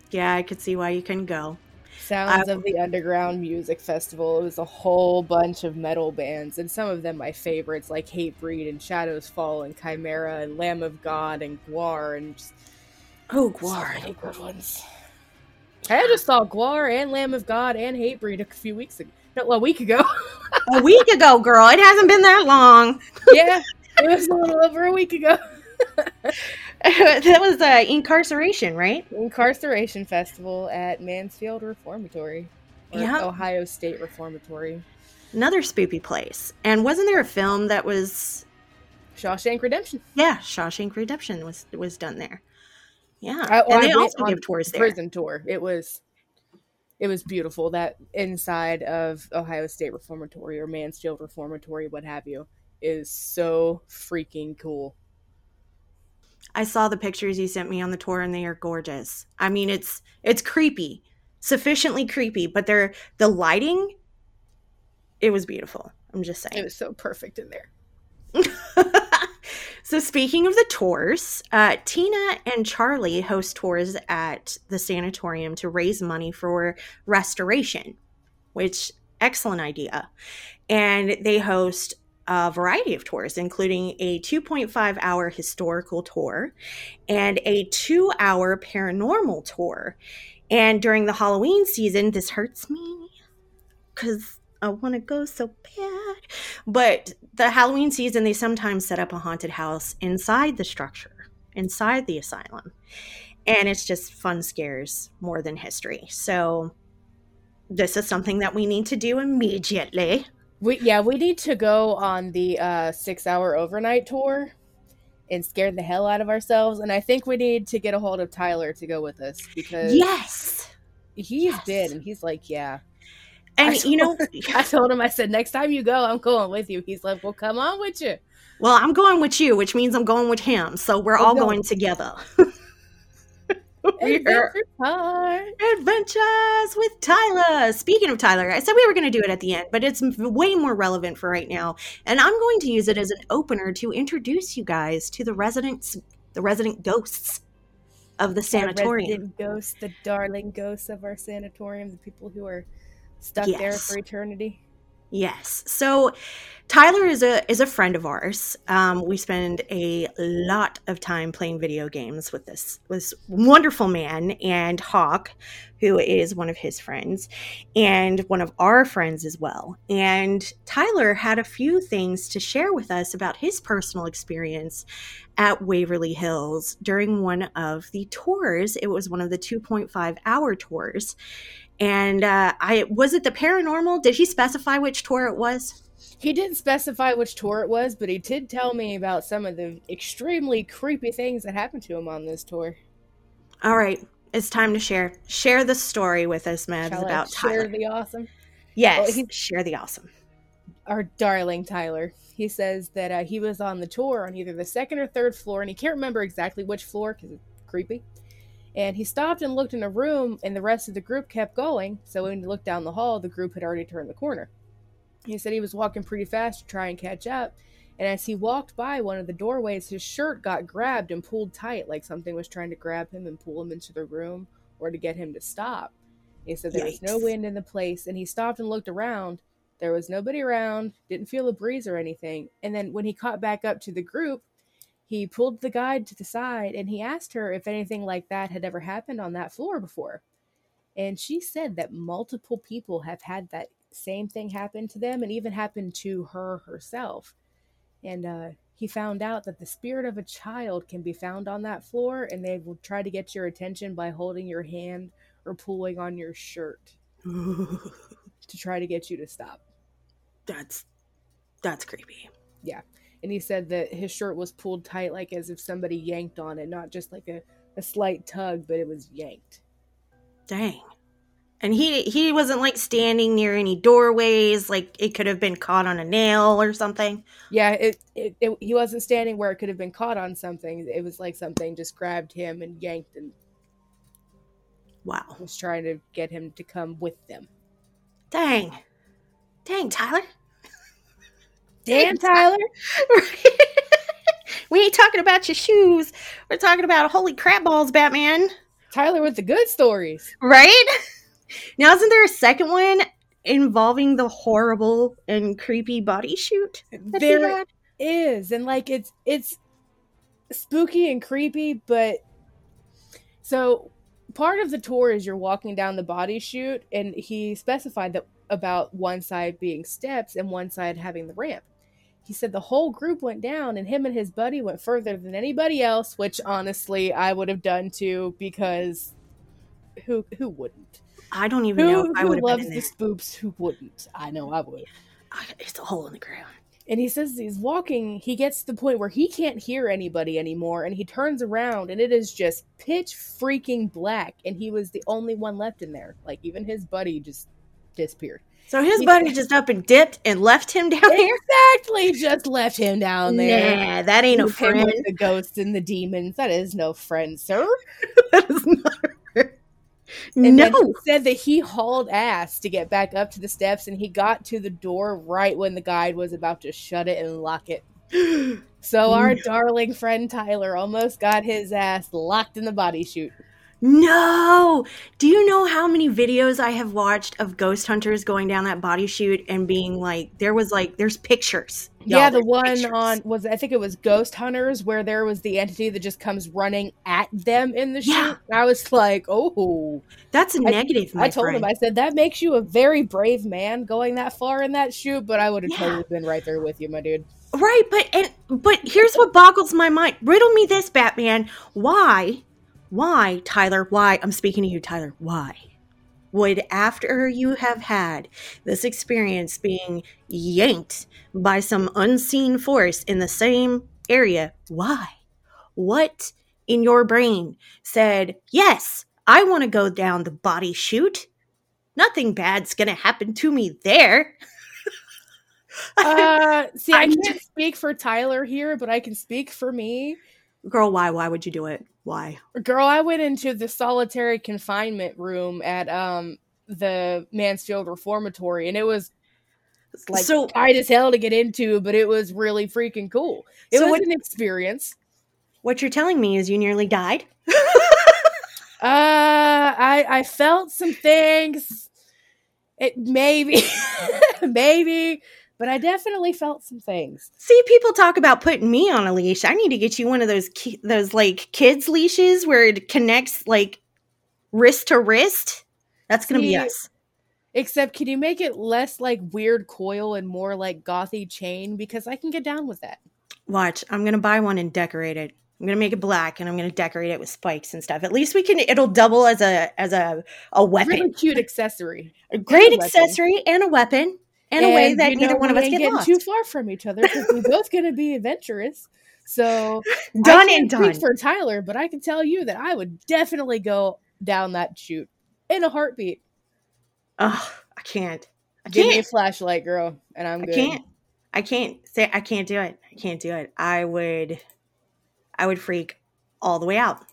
Yeah, I could see why you couldn't go.
Sounds of the Underground Music Festival. It was a whole bunch of metal bands, and some of them my favorites, like Hatebreed and Shadows Fall and Chimaira and Lamb of God and Gwar and just
Oh,
so
Gwar.
many good ones. I just saw Gwar and Lamb of God and Hatebreed a few weeks ago. No, a week ago.
A week ago, girl. It hasn't been that long.
yeah, it was a little over a week ago.
that was uh, Inkcarceration, right?
Inkcarceration Festival at Mansfield Reformatory.
Yeah.
Ohio State Reformatory.
Another spoopy place. And wasn't there a film that was
Shawshank Redemption.
yeah, Shawshank Redemption was was done there. Yeah.
I-
and they also
on
give tours there.
Prison tour. It was it was beautiful. That inside of Ohio State Reformatory or Mansfield Reformatory, what have you, is so freaking cool.
I saw the pictures you sent me on the tour and they are gorgeous. I mean, it's it's creepy. Sufficiently creepy, but they're the lighting it was beautiful. I'm just saying.
It was so perfect in there.
So speaking of the tours, uh, Tina and Charlie host tours at the sanatorium to raise money for restoration, which excellent idea. And they host a variety of tours, including a 2.5 hour historical tour and a two hour paranormal tour. And during the Halloween season, this hurts me because I want to go so bad. But the Halloween season, they sometimes set up a haunted house inside the structure, inside the asylum. And it's just fun scares more than history. So this is something that we need to do immediately.
We yeah, we need to go on the uh, six hour overnight tour and scare the hell out of ourselves. And I think we need to get a hold of Tyler to go with us because
Yes.
he's
Yes.
been and he's like, yeah.
And you know,
I told him, I said, next time you go, I'm going with you. He's like, well, come on with you.
well, I'm going with you, which means I'm going with him. So we're all
going.
going together.
Adventure time.
Adventures with Tyler. Speaking of Tyler, I said we were going to do it at the end, but it's way more relevant for right now. And I'm going to use it as an opener to introduce you guys to the residents, the resident ghosts of the sanatorium.
resident ghosts, the darling ghosts of our sanatorium, the people who are stuck there for eternity.
Yes. So Tyler is a is a friend of ours. Um, we spend a lot of time playing video games with this this wonderful man and Hawk, who is one of his friends, and one of our friends as well. And Tyler had a few things to share with us about his personal experience at Waverly Hills during one of the tours. It was one of the 2.5 hour tours. And uh, I was it the paranormal? Did he specify which tour it was?
He didn't specify which tour it was, but he did tell me about some of the extremely creepy things that happened to him on this tour.
All right, it's time to share. Share the story with us, Mavs,
Shall I
about
share
Tyler.
the awesome?
yes,
he-
share the awesome.
Our darling Tyler. He says that uh, he was on the tour on either the second or third floor, and he can't remember exactly which floor because it's creepy. And he stopped and looked in a room, and the rest of the group kept going. So when he looked down the hall, the group had already turned the corner. He said he was walking pretty fast to try and catch up. And as he walked by one of the doorways, his shirt got grabbed and pulled tight, like something was trying to grab him and pull him into the room or to get him to stop. He said there was no wind in the place, and he stopped and looked around. There was nobody around, didn't feel a breeze or anything. And then when he caught back up to the group, he pulled the guide to the side and he asked her if anything like that had ever happened on that floor before. And she said that multiple people have had that same thing happen to them and even happened to her herself. And uh, he found out that the spirit of a child can be found on that floor and they will try to get your attention by holding your hand or pulling on your shirt to try to get you to stop.
that's that's creepy.
And he said that his shirt was pulled tight like as if somebody yanked on it not just like a, a slight tug but it was yanked
Dang. And he he wasn't like standing near any doorways, like it could have been caught on a nail or something.
yeah it, it, it he wasn't standing where it could have been caught on something it was like something just grabbed him and yanked and
Wow.
was trying to get him to come with them
Dang. Dang, Tyler.
Damn tyler
we ain't talking about your shoes. We're talking about holy crap balls, Batman.
tyler with the good stories
Right? Now isn't there a second one involving the horrible and creepy body chute?
there is and like it's it's spooky and creepy but so part of the tour is you're walking down the body chute and he specified that about one side being steps and one side having the ramp he said the whole group went down and him and his buddy went further than anybody else which honestly i would have done too because who who wouldn't?
I don't even know
who,
if I
who
would have
loves the spoops who wouldn't? I know i would.
It's a hole in the ground.
and he says he's walking he gets to the point where he can't hear anybody anymore and he turns around and it is just pitch freaking black and he was the only one left in there. Like even his buddy just disappeared
So his buddy just up and dipped and left him down there?
exactly just left him down there
Nah, that ain't a friend.
with the ghosts and the demons that is no friend sir
that is not a friend.
and
no.
said that he hauled ass to get back up to the steps and he got to the door right when the guide was about to shut it and lock it so our
No.
darling friend tyler almost got his ass locked in the body chute
No. Do you know how many videos I have watched of ghost hunters going down that body chute and being like, there was like, there's pictures. Y'all,
yeah, the one
pictures.
on was I think it was Ghost Hunters where there was the entity that just comes running at them in the
Yeah.
chute. And I was like, oh.
That's a negative, my
I told
friend.
him, I said that makes you a very brave man going that far in that chute, but I would have
Yeah.
totally been right there with you, my dude.
Right, but and but here's what boggles my mind. Riddle me this, Batman. Why, why, Tyler? Why? I'm speaking to you, Tyler. Why would after you have had this experience being yanked by some unseen force in the same area? Why? What in your brain said yes? I want to go down the body chute. Nothing bad's gonna happen to me there.
Uh, see, I
I'm
can't speak for Tyler here, but I can speak for me.
Girl, why? Why would you do it? Why?
Girl, I went into the solitary confinement room at um the Mansfield Reformatory, and it was like
So-
tight as hell to get into, but it was really freaking cool. It
So
was
what-
an experience.
What you're telling me is you nearly died?
Uh, I I felt some things. It maybe, maybe, but I definitely felt some things.
See, people talk about putting me on a leash. I need to get you one of those ki- those like kids leashes where it connects like wrist to wrist. That's gonna be us.
Except, can you make it less like weird coil and more like gothy chain? Because I can get down with that.
Watch, I'm gonna buy one and decorate it. I'm gonna make it black and I'm gonna decorate it with spikes and stuff. At least we can. It'll double as a as a a weapon.
Really cute accessory.
a great
a weapon.
accessory and a weapon and, a way that
you
neither one of us get
getting
lost.
too far from each other because we're both going to be adventurous. So
done and
can't
done.
for Tyler, but I can tell you that I would definitely go down that chute in a heartbeat.
Ugh, I can't. I
Give me a flashlight, girl, and I'm
I
good.
can't. I can't say I can't do it. I can't do it. I would I would freak all the way out.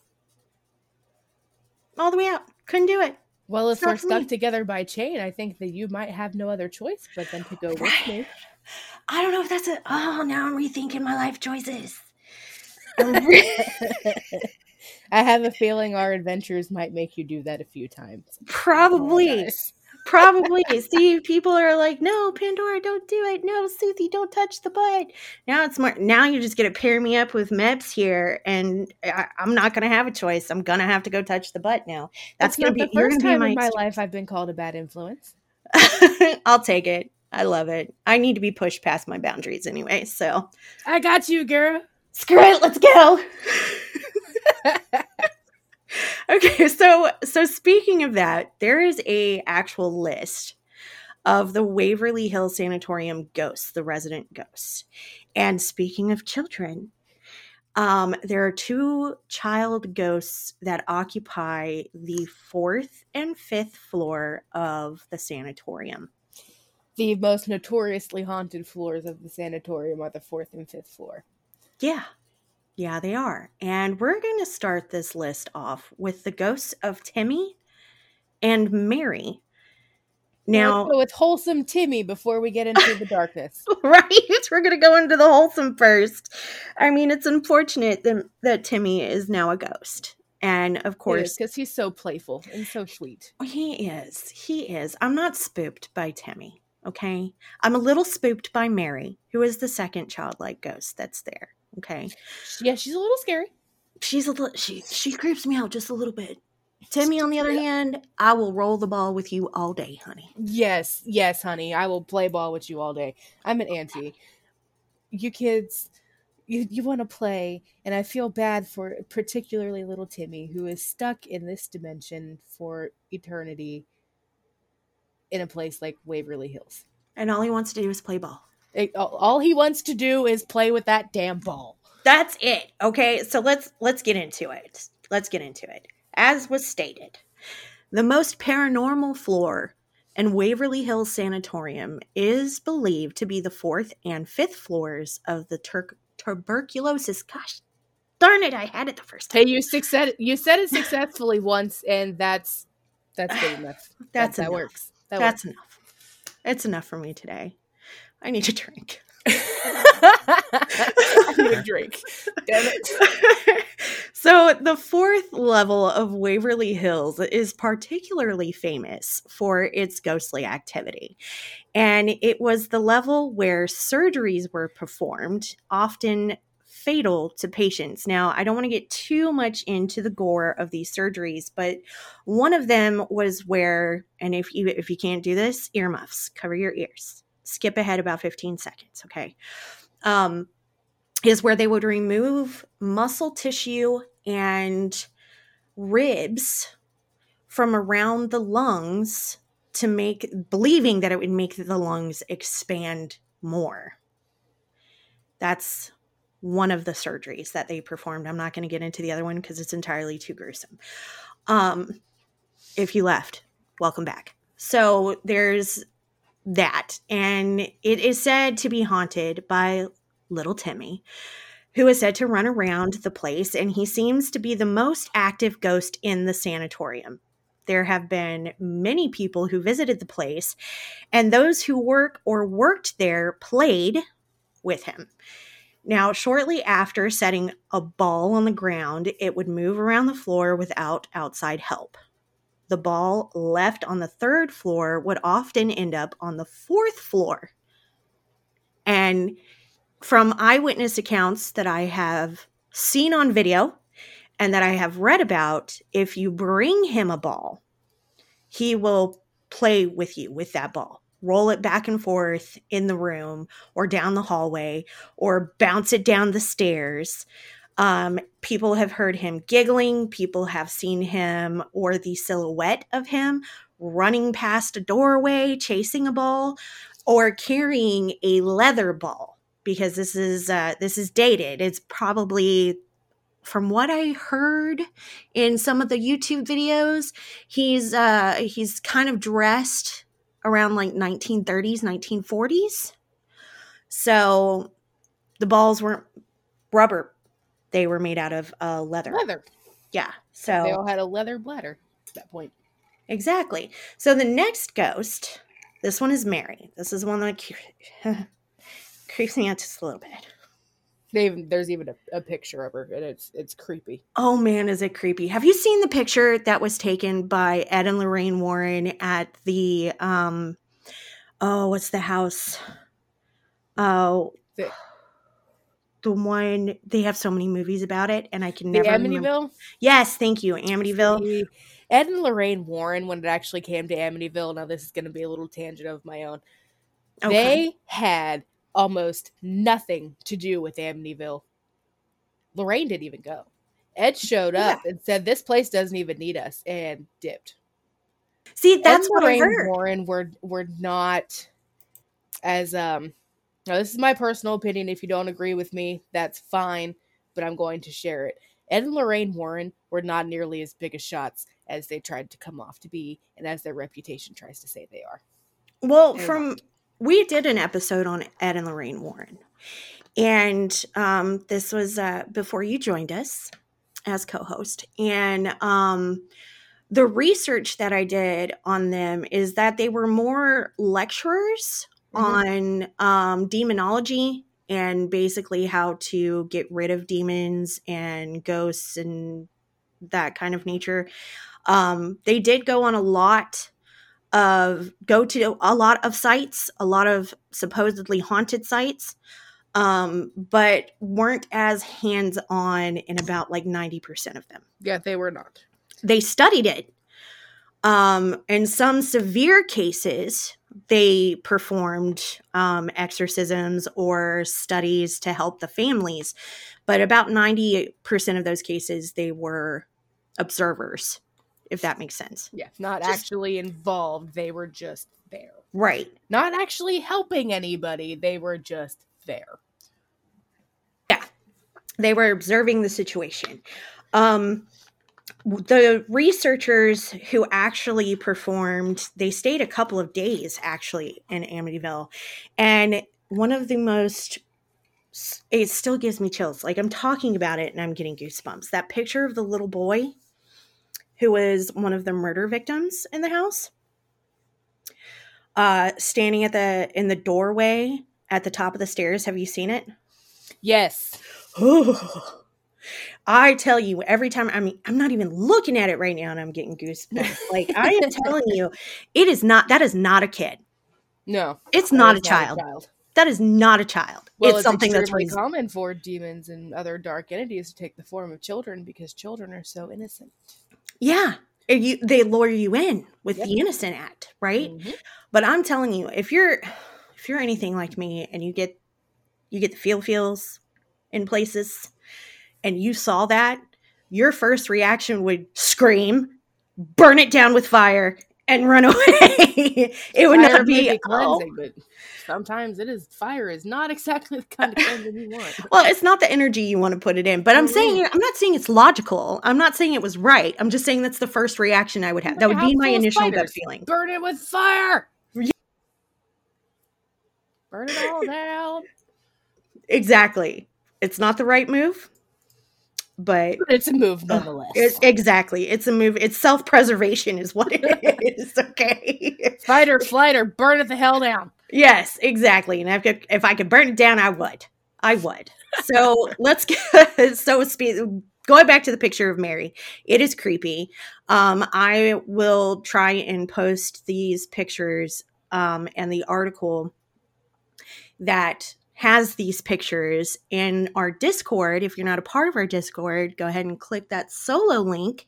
all the way out. Couldn't do it.
Well, if we're stuck
me.
together by chain, I think that you might have no other choice but then to go with me.
I don't know if that's a. Oh, now I'm rethinking my life choices.
I have a feeling our adventures might make you do that a few times.
Probably.
Apologize.
Probably. See, people are like, no, Pandora, don't do it. No, Suthi, don't touch the butt. Now it's more, now you're just to pair me up with Meps here, and I, I'm not going to have a choice. I'm going to have to go touch the butt now. That's,
That's
gonna be,
the first
going to be
time in
my,
my life I've been called a bad influence.
I'll take it. I love it. I need to be pushed past my boundaries anyway. So
I got you, girl.
screw it. Let's go. okay so so speaking of that there is a actual list of the waverly hill sanatorium ghosts the resident ghosts. And speaking of children um, there are two child ghosts that occupy the fourth and fifth floor of the sanatorium.
The most notoriously haunted floors of the sanatorium are the fourth and fifth floor.
yeah yeah they are and we're going to start this list off with the ghosts of timmy and mary now
go with wholesome Timmy before we get into the darkness.
right? We're going to go into the wholesome first. I mean, it's unfortunate that, that Timmy is now a ghost. And of course,
because he's so playful and so sweet.
Oh, he is. He is. I'm not spooked by Timmy, okay? I'm a little spooked by Mary, who is the second childlike ghost that's there, okay?
Yeah, she's a little scary.
She's a little, she, she creeps me out just a little bit. Timmy, on the other hand, I will roll the ball with you all day, honey.
Yes, yes, honey. I will play ball with you all day. I'm an auntie. You kids, you, you want to play, and I feel bad for particularly little Timmy, who is stuck in this dimension for eternity in a place like Waverly Hills.
And all he wants to do is play ball.
It- all- he wants to do is play with that damn ball.
that's it okay so let's let's get into it let's get into it as was stated the most paranormal floor in waverly hills sanatorium is believed to be the fourth and fifth floors of the tur- tuberculosis gosh darn it i had it the first time
Hey, you success you said it successfully once, and that's that's good enough.
that's
that
enough.
works. That
that's enough it's enough for me today i need a drink
I need a drink. Damn it.
so the fourth level of Waverly Hills is particularly famous for its ghostly activity. And it was the level where surgeries were performed, often fatal to patients. Now, I don't want to get too much into the gore of these surgeries, but one of them was where and if you if you can't do this, earmuffs, cover your ears. Skip ahead about 15 seconds, okay? Um is where they would remove muscle tissue and ribs from around the lungs to make believing that it would make the lungs expand more. That's one of the surgeries that they performed. I'm not going to get into the other one because it's entirely too gruesome. Um, if you left, welcome back. So there's that, and it is said to be haunted by little Timmy, who is said to run around the place, and he seems to be the most active ghost in the sanatorium. There have been many people who visited the place, and those who work or worked there played with him. Now, shortly after setting a ball on the ground, it would move around the floor without outside help. The ball left on the third floor would often end up on the fourth floor. And from eyewitness accounts that I have seen on video and that I have read about, if you bring him a ball, he will play with you with that ball. Roll it back and forth in the room or down the hallway or bounce it down the stairs. Um, people have heard him giggling. People have seen him or the silhouette of him running past a doorway, chasing a ball, or carrying a leather ball because this is uh, this is dated. It's probably from what I heard in some of the YouTube videos, he's uh, he's kind of dressed around like 1930s, 1940s. So the balls weren't rubber; they were made out of uh, leather.
Leather.
Yeah. So they
all had a leather bladder. At that point.
Exactly. So the next ghost, this one is Mary. This is one that creeps me out just a little bit.
They even, there's even a, a, picture of her, and it's it's creepy.
Oh man, is it creepy? Have you seen the picture that was taken by Ed and Lorraine Warren at the um oh what's the house? Oh the, the one they have so many movies about it, and I can never.
Amityville. Remember.
Yes, thank you, Amityville.
Ed and Lorraine Warren, when it actually came to Amityville, now this is going to be a little tangent of my own. Okay. They had almost nothing to do with Amityville. Lorraine didn't even go. Ed showed up yeah. and said, "This place doesn't even need us," and dipped.
See, that's Ed what Lorraine I heard.
Warren were were not as um. Now, this is my personal opinion. If you don't agree with me, that's fine, but I'm going to share it. Ed and Lorraine Warren were not nearly as big a shots as they tried to come off to be, and as their reputation tries to say they are.
Well, from we did an episode on Ed and Lorraine Warren, and um, this was uh, before you joined us as co-host, and um, the research that I did on them is that they were more lecturers mm-hmm. on um, demonology and basically how to get rid of demons and ghosts and that kind of nature. Um, they did go on a lot of go to a lot of sites, a lot of supposedly haunted sites, um, but weren't as hands on in about like 90% of them.
Yeah, they were not.
They studied it. Um, in some severe cases, they performed um, exorcisms or studies to help the families. But about 90% of those cases, they were observers if that makes sense.
Yeah, not just, actually involved. They were just there.
Right.
Not actually helping anybody. They were just there.
Yeah. They were observing the situation. Um the researchers who actually performed, they stayed a couple of days actually in Amityville. And one of the most it still gives me chills. Like I'm talking about it and I'm getting goosebumps. That picture of the little boy who was one of the murder victims in the house, uh, standing at the in the doorway at the top of the stairs. Have you seen it?
Yes.
I tell you, every time I mean, I'm not even looking at it right now, and I'm getting goosebumps. like I am telling you, it is not. That is not a kid.
No,
it's not a, child. a child. That is not a child.
Well, it's, it's something that's really common for demons and other dark entities to take the form of children because children are so innocent.
Yeah. You, they lure you in with yep. the innocent act, right? Mm-hmm. But I'm telling you, if you're if you're anything like me and you get you get the feel feels in places and you saw that, your first reaction would scream, burn it down with fire, and run away. it would fire not be, be cleansing,
oh. but sometimes it is fire is not exactly the kind of cleansing you want.
well, it's not the energy you want to put it in, but I'm mm-hmm. saying I'm not saying it's logical. I'm not saying it was right. I'm just saying that's the first reaction I would have. That would be my initial gut feeling.
Burn it with fire. Burn it all down.
Exactly. It's not the right move but,
it's a move nonetheless.
It's, exactly, it's a move. It's self preservation, is what it is. Okay,
fight or flight or burn it the hell down.
Yes, exactly. And if I could, if I could burn it down, I would. I would. So let's get so speed. Going back to the picture of Mary, it is creepy. Um, I will try and post these pictures um, and the article that has these pictures in our Discord. If you're not a part of our Discord, go ahead and click that solo link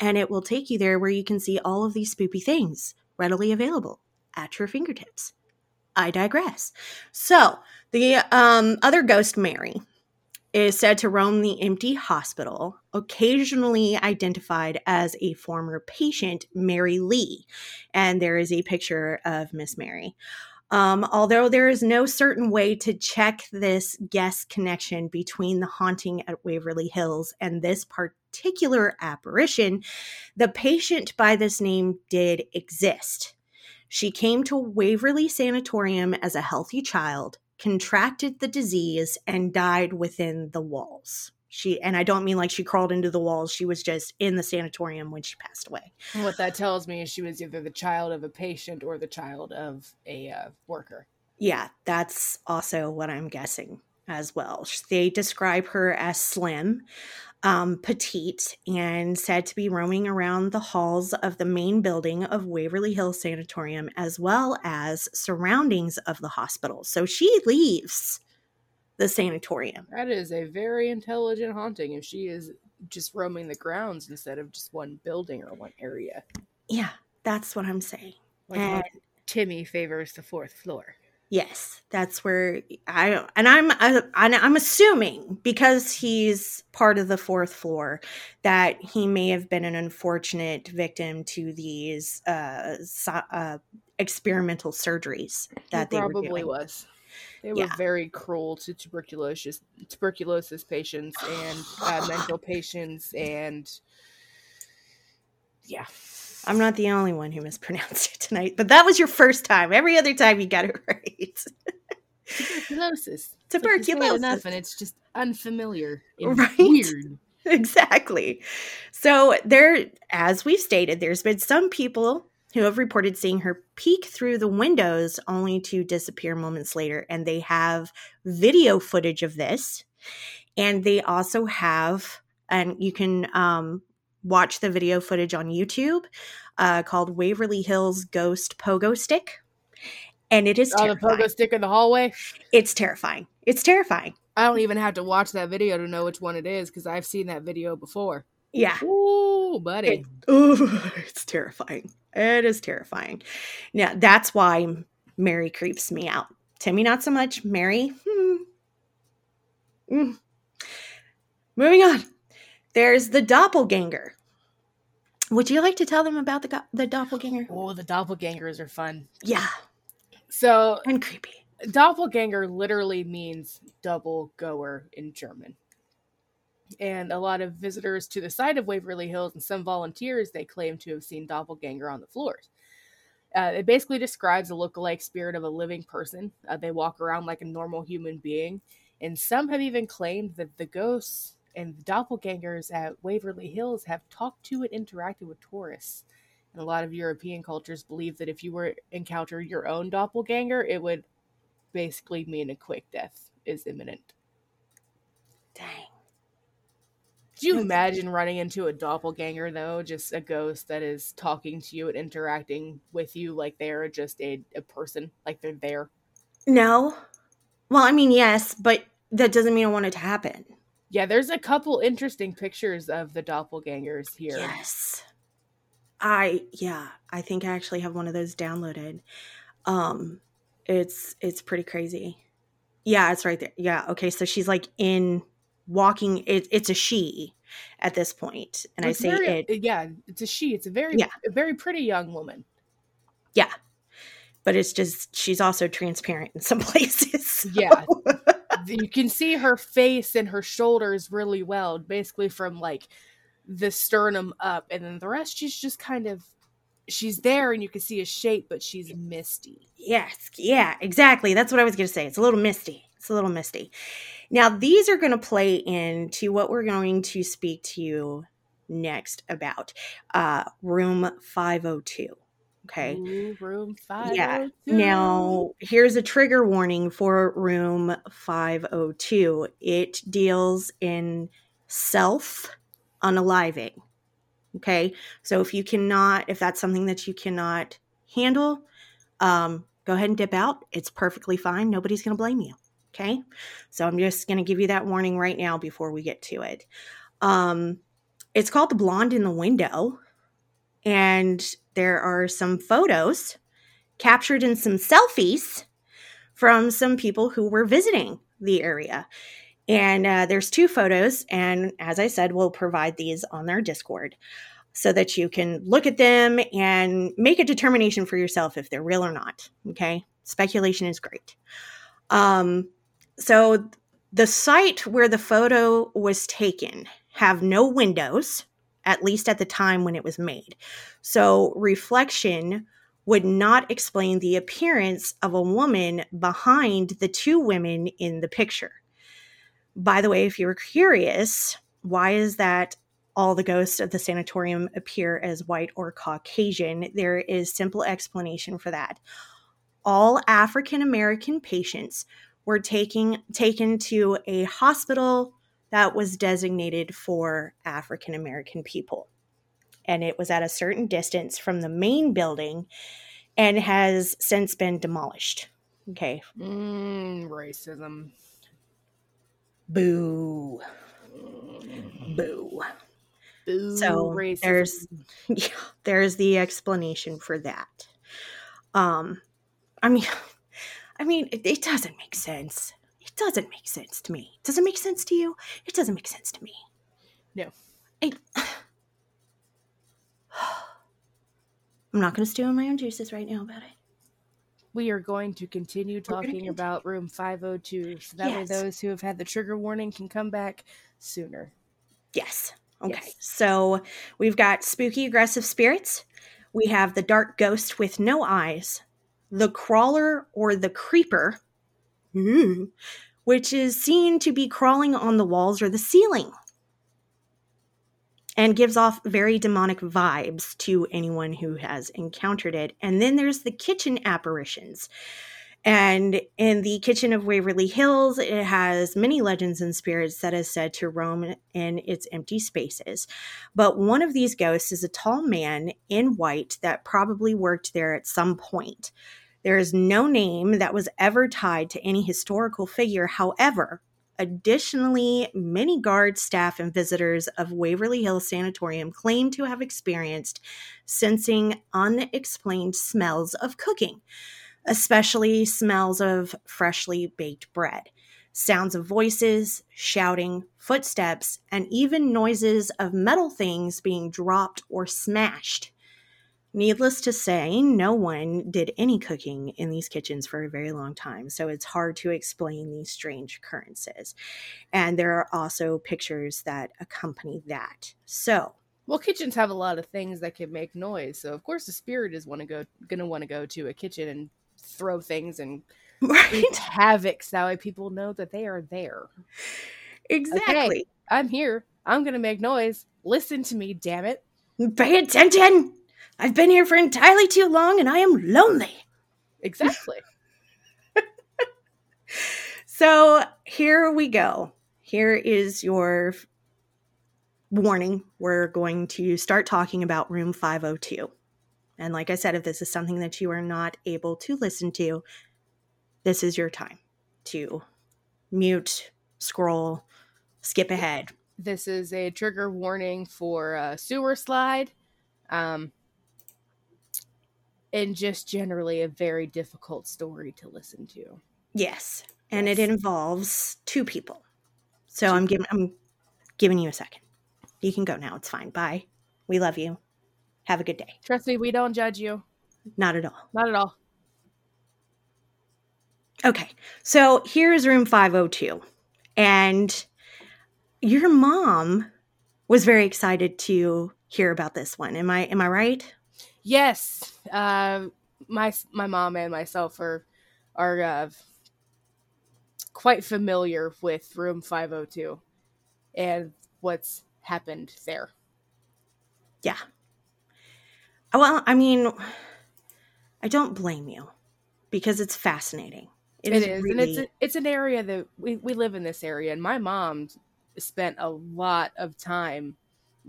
and it will take you there where you can see all of these spoopy things readily available at your fingertips. I digress. So, the um, other ghost, Mary, is said to roam the empty hospital, occasionally identified as a former patient, Mary Lee. And there is a picture of Miss Mary. Um, although there is no certain way to check this guest connection between the haunting at Waverly Hills and this particular apparition, the patient by this name did exist. She came to Waverly Sanatorium as a healthy child, contracted the disease, and died within the walls. She and I don't mean like she crawled into the walls. She was just in the sanatorium when she passed away.
What that tells me is she was either the child of a patient or the child of a uh, worker.
Yeah, that's also what I'm guessing as well. They describe her as slim, um, petite, and said to be roaming around the halls of the main building of Waverly hill Sanatorium as well as surroundings of the hospital. So she leaves the sanatorium.
That is a very intelligent haunting if she is just roaming the grounds instead of just one building or one area.
Yeah, that's what I'm saying.
Like and, Timmy favors the fourth floor.
Yes, that's where I and I'm I, I'm assuming because he's part of the fourth floor that he may have been an unfortunate victim to these uh, uh experimental surgeries that
he
they
probably was. They were yeah. very cruel to tuberculosis tuberculosis patients and uh, mental patients and yeah.
I'm not the only one who mispronounced it tonight, but that was your first time. Every other time you got it right.
Tuberculosis.
Tuberculosis.
Enough, and it's just unfamiliar. right. Weird.
Exactly. So there, as we've stated, there's been some people who have reported seeing her peek through the windows only to disappear moments later, and they have video footage of this, and they also have, and you can um, watch the video footage on YouTube uh, called Waverly Hills Ghost Pogo Stick. And it is
oh, the pogo stick in the hallway.
It's terrifying. It's terrifying.
I don't even have to watch that video to know which one it is because I've seen that video before.
Yeah.
Ooh, buddy.
It, ooh, it's terrifying. It is terrifying. Now that's why Mary creeps me out. Timmy, not so much. Mary, hmm. Mm. Moving on. There's the doppelganger. Would you like to tell them about the the doppelganger?
Oh, the doppelgangers are fun.
Yeah.
So
and creepy.
Doppelganger literally means double goer in German. And a lot of visitors to the site of Waverly Hills and some volunteers they claim to have seen doppelganger on the floors. Uh, it basically describes a look-alike spirit of a living person. Uh, they walk around like a normal human being, and some have even claimed that the ghosts and the doppelgangers at Waverly Hills have talked to and interacted with tourists. And a lot of European cultures believe that if you were encounter your own doppelganger, it would basically mean a quick death is imminent.
Dang.
You imagine running into a doppelganger though, just a ghost that is talking to you and interacting with you like they're just a, a person, like they're there?
No. Well, I mean, yes, but that doesn't mean I want it to happen.
Yeah, there's a couple interesting pictures of the doppelgangers here.
Yes. I yeah, I think I actually have one of those downloaded. Um it's it's pretty crazy. Yeah, it's right there. Yeah, okay, so she's like in walking it, it's a she at this. And it's I say
very,
it
Yeah, it's a she. It's a very yeah. a very pretty young woman.
Yeah. But it's just she's also transparent in some places. So.
Yeah you can see her face and her shoulders really well, basically from like the sternum up, and then the rest she's just kind of she's there and you can see a shape, but she's misty.
Yes, yeah, exactly. That's what I was gonna say. It's a little misty. It's a little misty. Now these are gonna play into what we're going to speak to you next about. Uh room 502. Okay.
Ooh, room 502.
Yeah. Now, here's a trigger warning for room 502. It deals in self unaliving. Okay. So if you cannot, if that's something that you cannot handle, um, go ahead and dip out. It's perfectly fine. Nobody's going to blame you. Okay. So I'm just going to give you that warning right now before we get to it. Um, it's called The Blonde in the Window. And there are some photos captured in some selfies from some people who were visiting the area. And uh, there's two photos. And as I said, we'll provide these on their Discord so that you can look at them and make a determination for yourself if they're real or not. Okay. Speculation is great. Um, so the site where the photo was taken have no windows at least at the time when it was made. So, reflection would not explain the appearance of a woman behind the two women in the picture. By the way, if you were curious, why is that all the ghosts of the sanatorium appear as white or Caucasian? There is simple explanation for that. All African American patients were taking taken to a hospital that was designated for African American people. And it was at a certain distance from the main building and has since been demolished. Okay.
Mm, racism.
Boo. Boo.
Boo.
So
racism.
there's yeah, there's the explanation for that. Um I mean I mean it, it doesn't make sense. It doesn't make sense to me. Does it make sense to you? It doesn't make sense to me.
No.
I'm not going to stew in my own juices right now about it.
we are going to continue talking
continue.
about room 502 so that way those who have had the trigger warning can come back sooner.
Yes. Okay.
Yes.
So we've got spooky, aggressive spirits. We have the dark ghost with no eyes, the crawler or the creeper, mm, which is seen to be crawling on the walls or the ceiling and gives off very demonic vibes to anyone who has encountered it. And then there's the kitchen apparitions. And in the kitchen of Waverly Hills, it has many legends and spirits that is said to roam in its empty spaces. But one of these ghosts is a tall man in white that probably worked there at some point. There is no name that was ever tied to any historical figure. However, additionally, many guards, staff, and visitors of Waverly Hills Sanatorium claim to have experienced sensing unexplained smells of cooking especially smells of freshly baked bread, sounds of voices, shouting, footsteps, and even noises of metal things being dropped or smashed. Needless to say, no one did any cooking in these kitchens for a very long time, so it's hard to explain these strange occurrences. And there are also pictures that accompany that. So,
Well, kitchens have a lot of things that can make noise, so of course the spirit is want to go going to want to go to a kitchen and throw things and
right?
havoc so that way people know that they are there.
Exactly.
I'm here. I'm going to make noise. Listen to me, damn it.
Pay attention! I've been here for entirely too long and I am lonely.
Exactly.
So here we go. Here is your warning. We're going to start talking about room 502. And like I said, if this is something that you are not able to listen to, this is your time to mute, scroll, skip ahead.
this is a trigger warning for a sewer slide. Um, and just generally a very difficult story to listen to.
Yes. And it involves two people. So I'm giving I'm giving you a second. You can go now. It's fine. Bye. We love you. Have a good day.
Trust me, we don't judge you.
Not at all.
Not at all.
Okay. So here's room 502. And your mom was very excited to hear about this one. Am I am I right?
Yes, uh, my my mom and myself are are uh, quite familiar with room 502 and what's happened there.
Yeah. Well, I mean, I don't blame you because it's fascinating.
it is, and it's a, it's an area that we we live in this area, and my mom spent a lot of time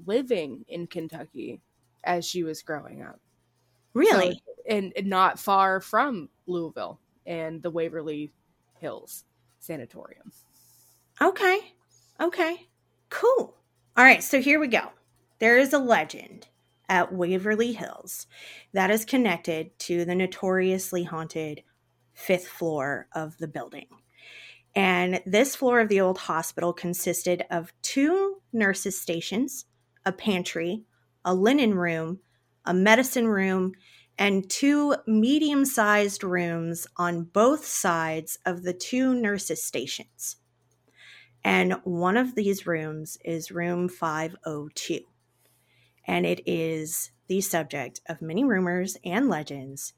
living in Kentucky as she was growing up.
really
So- and, and not far from Louisville and the Waverly Hills Sanatorium.
Okay. Okay. Cool. All right. So here we go. There is a legend at Waverly Hills that is connected to the notoriously haunted fifth floor of the building. And this floor of the old hospital consisted of two nurses' stations, a pantry, a linen room, a medicine room, and two medium sized rooms on both sides of the two nurses' stations. And one of these rooms is room 502. And it is the subject of many rumors and legends.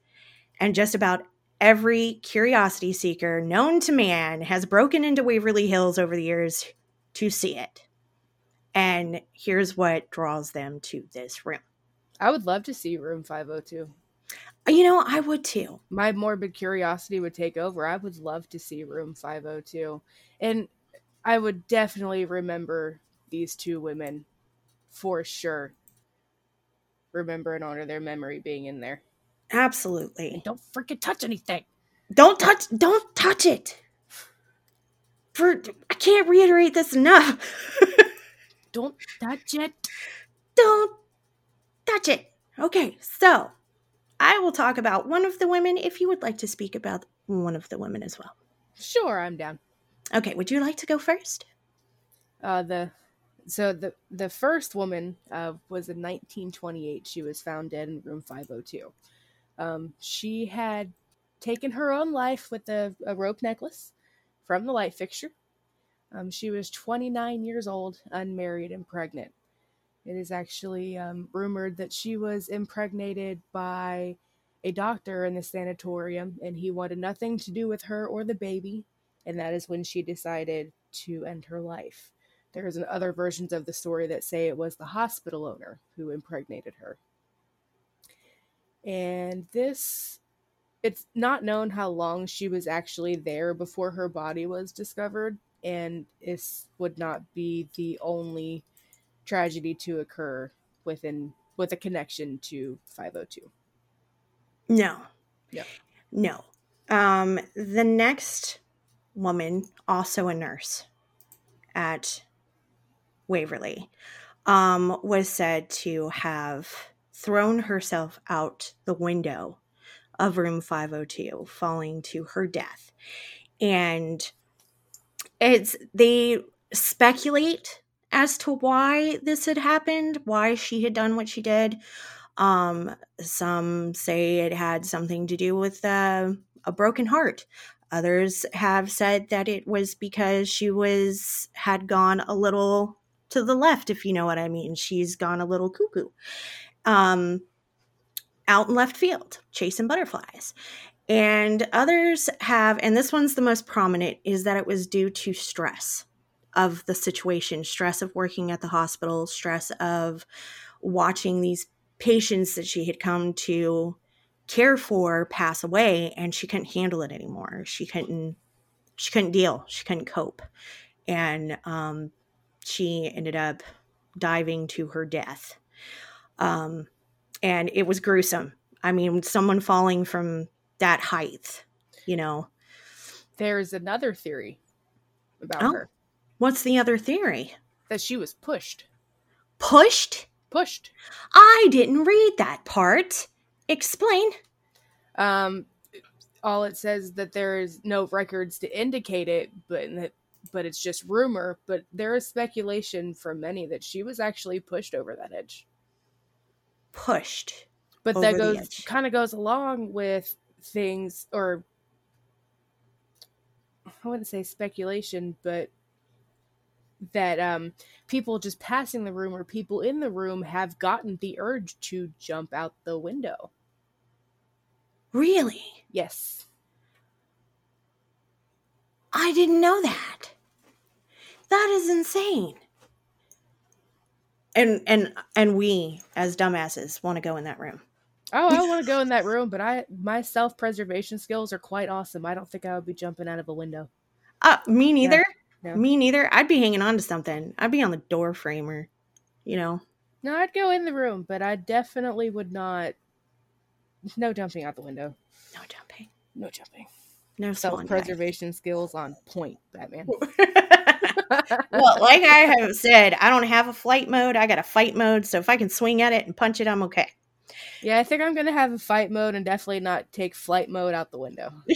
And just about every curiosity seeker known to man has broken into Waverly Hills over the years to see it. And here's what draws them to this room.
I would love to see room 502.
Uh, you know, I would too.
My morbid curiosity would take over. I would love to see room 502. And I would definitely remember these two women for sure. Remember and honor their memory being in there.
Absolutely.
And don't freaking touch anything.
Don't touch don't touch it. For I can't reiterate this enough.
don't touch it.
Don't touch it. Okay, so I will talk about one of the women if you would like to speak about one of the women as well.
Sure, I'm down.
Okay, would you like to go first?
Uh the so the the first woman uh, was in 1928. She was found dead in room 502. Um, she had taken her own life with a, a rope necklace from the light fixture. Um, she was 29 years old, unmarried, and pregnant. It is actually um, rumored that she was impregnated by a doctor in the sanatorium, and he wanted nothing to do with her or the baby, and that is when she decided to end her life. There's other versions of the story that say it was the hospital owner who impregnated her. And this, it's not known how long she was actually there before her body was discovered, and this would not be the only tragedy to occur within with a connection to 502.
No.
Yeah.
No. Um, the next woman, also a nurse at Waverly, um, was said to have thrown herself out the window of room 502, falling to her death. And it's they speculate as to why this had happened, why she had done what she did. Um, some say it had something to do with uh, a broken heart. Others have said that it was because she was had gone a little to the left, if you know what I mean. She's gone a little cuckoo. Um, out in left field, chasing butterflies. And others have, and this one's the most prominent, is that it was due to stress of the situation stress of working at the hospital, stress of watching these patients that she had come to care for pass away and she couldn't handle it anymore she couldn't she couldn't deal she couldn't cope and um, she ended up diving to her death um, and it was gruesome i mean someone falling from that height you know
there's another theory about
oh.
her
What's the other theory?
That she was pushed.
Pushed?
Pushed.
I didn't read that part. Explain.
Um, all it says that there is no records to indicate it, but that, but it's just rumor. But there is speculation from many that she was actually pushed over that edge.
Pushed.
But that goes kind of goes along with things, or I wouldn't say speculation, but that um, people just passing the room or people in the room have gotten the urge to jump out the window.
Really?
Yes.
I didn't know that. That is insane. And and and we as dumbasses want to go in that room.
Oh, I want to go in that room, but I my self-preservation skills are quite awesome. I don't think I would be jumping out of a window.
Uh, me neither. Yeah. Yeah. Me neither. I'd be hanging on to something. I'd be on the door framer, you know.
No, I'd go in the room, but I definitely would not. No jumping out the window.
No jumping.
No jumping.
No
self preservation skills on point, Batman.
well, like I have said, I don't have a flight mode. I got a fight mode. So if I can swing at it and punch it, I'm okay.
Yeah, I think I'm gonna have a fight mode and definitely not take flight mode out the window.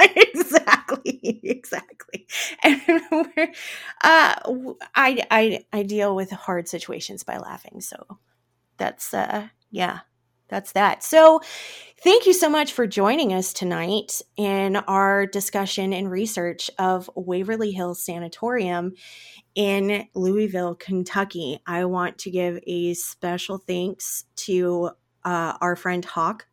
exactly, exactly. And uh, I, I, I deal with hard situations by laughing. So that's, uh, yeah, that's that. So thank you so much for joining us tonight in our discussion and research of Waverly Hills Sanatorium in Louisville, Kentucky. I want to give a special thanks to uh, our friend Hawk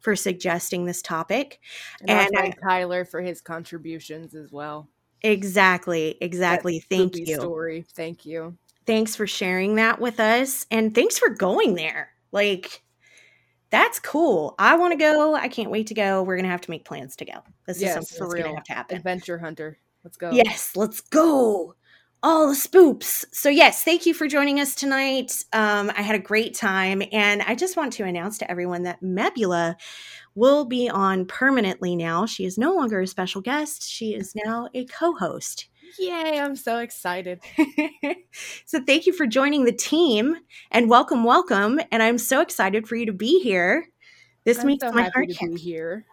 for suggesting this topic.
And, and Tyler for his contributions as well.
Exactly. Exactly. That Thank you.
Story. Thank you.
Thanks for sharing that with us. And thanks for going there. Like, that's cool. I want to go. I can't wait to go. We're going to have to make plans to go. This yes, is something that's going to have to happen.
Adventure Hunter. Let's go.
Yes, let's go. All the spoops. So, yes, thank you for joining us tonight. Um, I had a great time. And I just want to announce to everyone that Mebula will be on permanently now. She is no longer a special guest, she is now a co host.
Yay, I'm so excited.
so, thank you for joining the team and welcome, welcome. And I'm so excited for you to be here. This I'm makes so my heart
happy. here.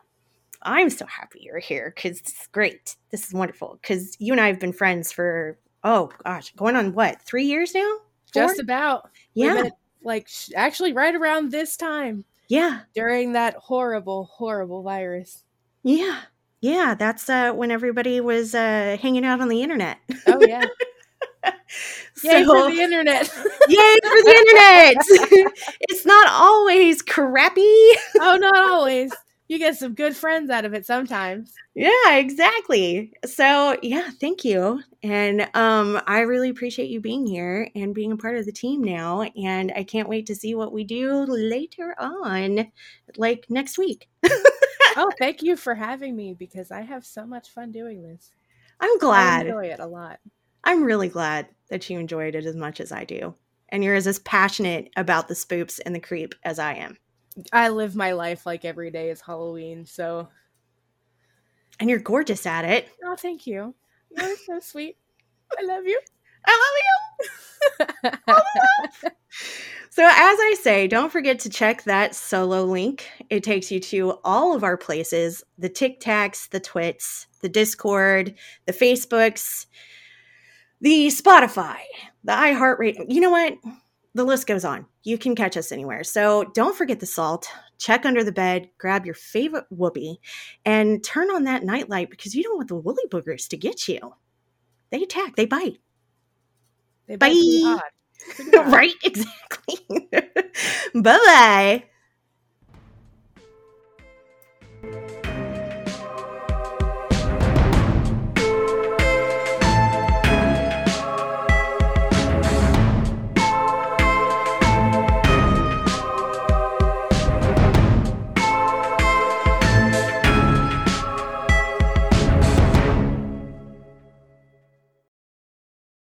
I'm so happy you're here because this is great. This is wonderful because you and I have been friends for, oh gosh, going on what, three years now?
Four? Just about.
Yeah.
like actually right around this time.
Yeah.
During that horrible, horrible virus.
Yeah. Yeah. That's uh, when everybody was uh, hanging out on the internet.
Oh, yeah. so, yay for the internet.
yay for the internet. it's not always crappy.
oh, not always you get some good friends out of it sometimes.
Yeah, exactly. So, yeah, thank you. And um I really appreciate you being here and being a part of the team now and I can't wait to see what we do later on like next week.
oh, thank you for having me because I have so much fun doing this.
I'm glad.
I enjoy it a lot.
I'm really glad that you enjoyed it as much as I do. And you're as passionate about the spoops and the creep as I am.
I live my life like every day is Halloween, so.
And you're gorgeous at it.
Oh, thank you. You're so sweet. I love you.
I love you. so, as I say, don't forget to check that solo link. It takes you to all of our places the TikToks, the Twits, the Discord, the Facebooks, the Spotify, the iHeartRadio. You know what? the list goes on. You can catch us anywhere. So don't forget the salt. Check under the bed, grab your favorite whoopee, and turn on that nightlight because you don't want the woolly boogers to get you. They attack, they bite.
They bite
Bye. right? Exactly. bye bye.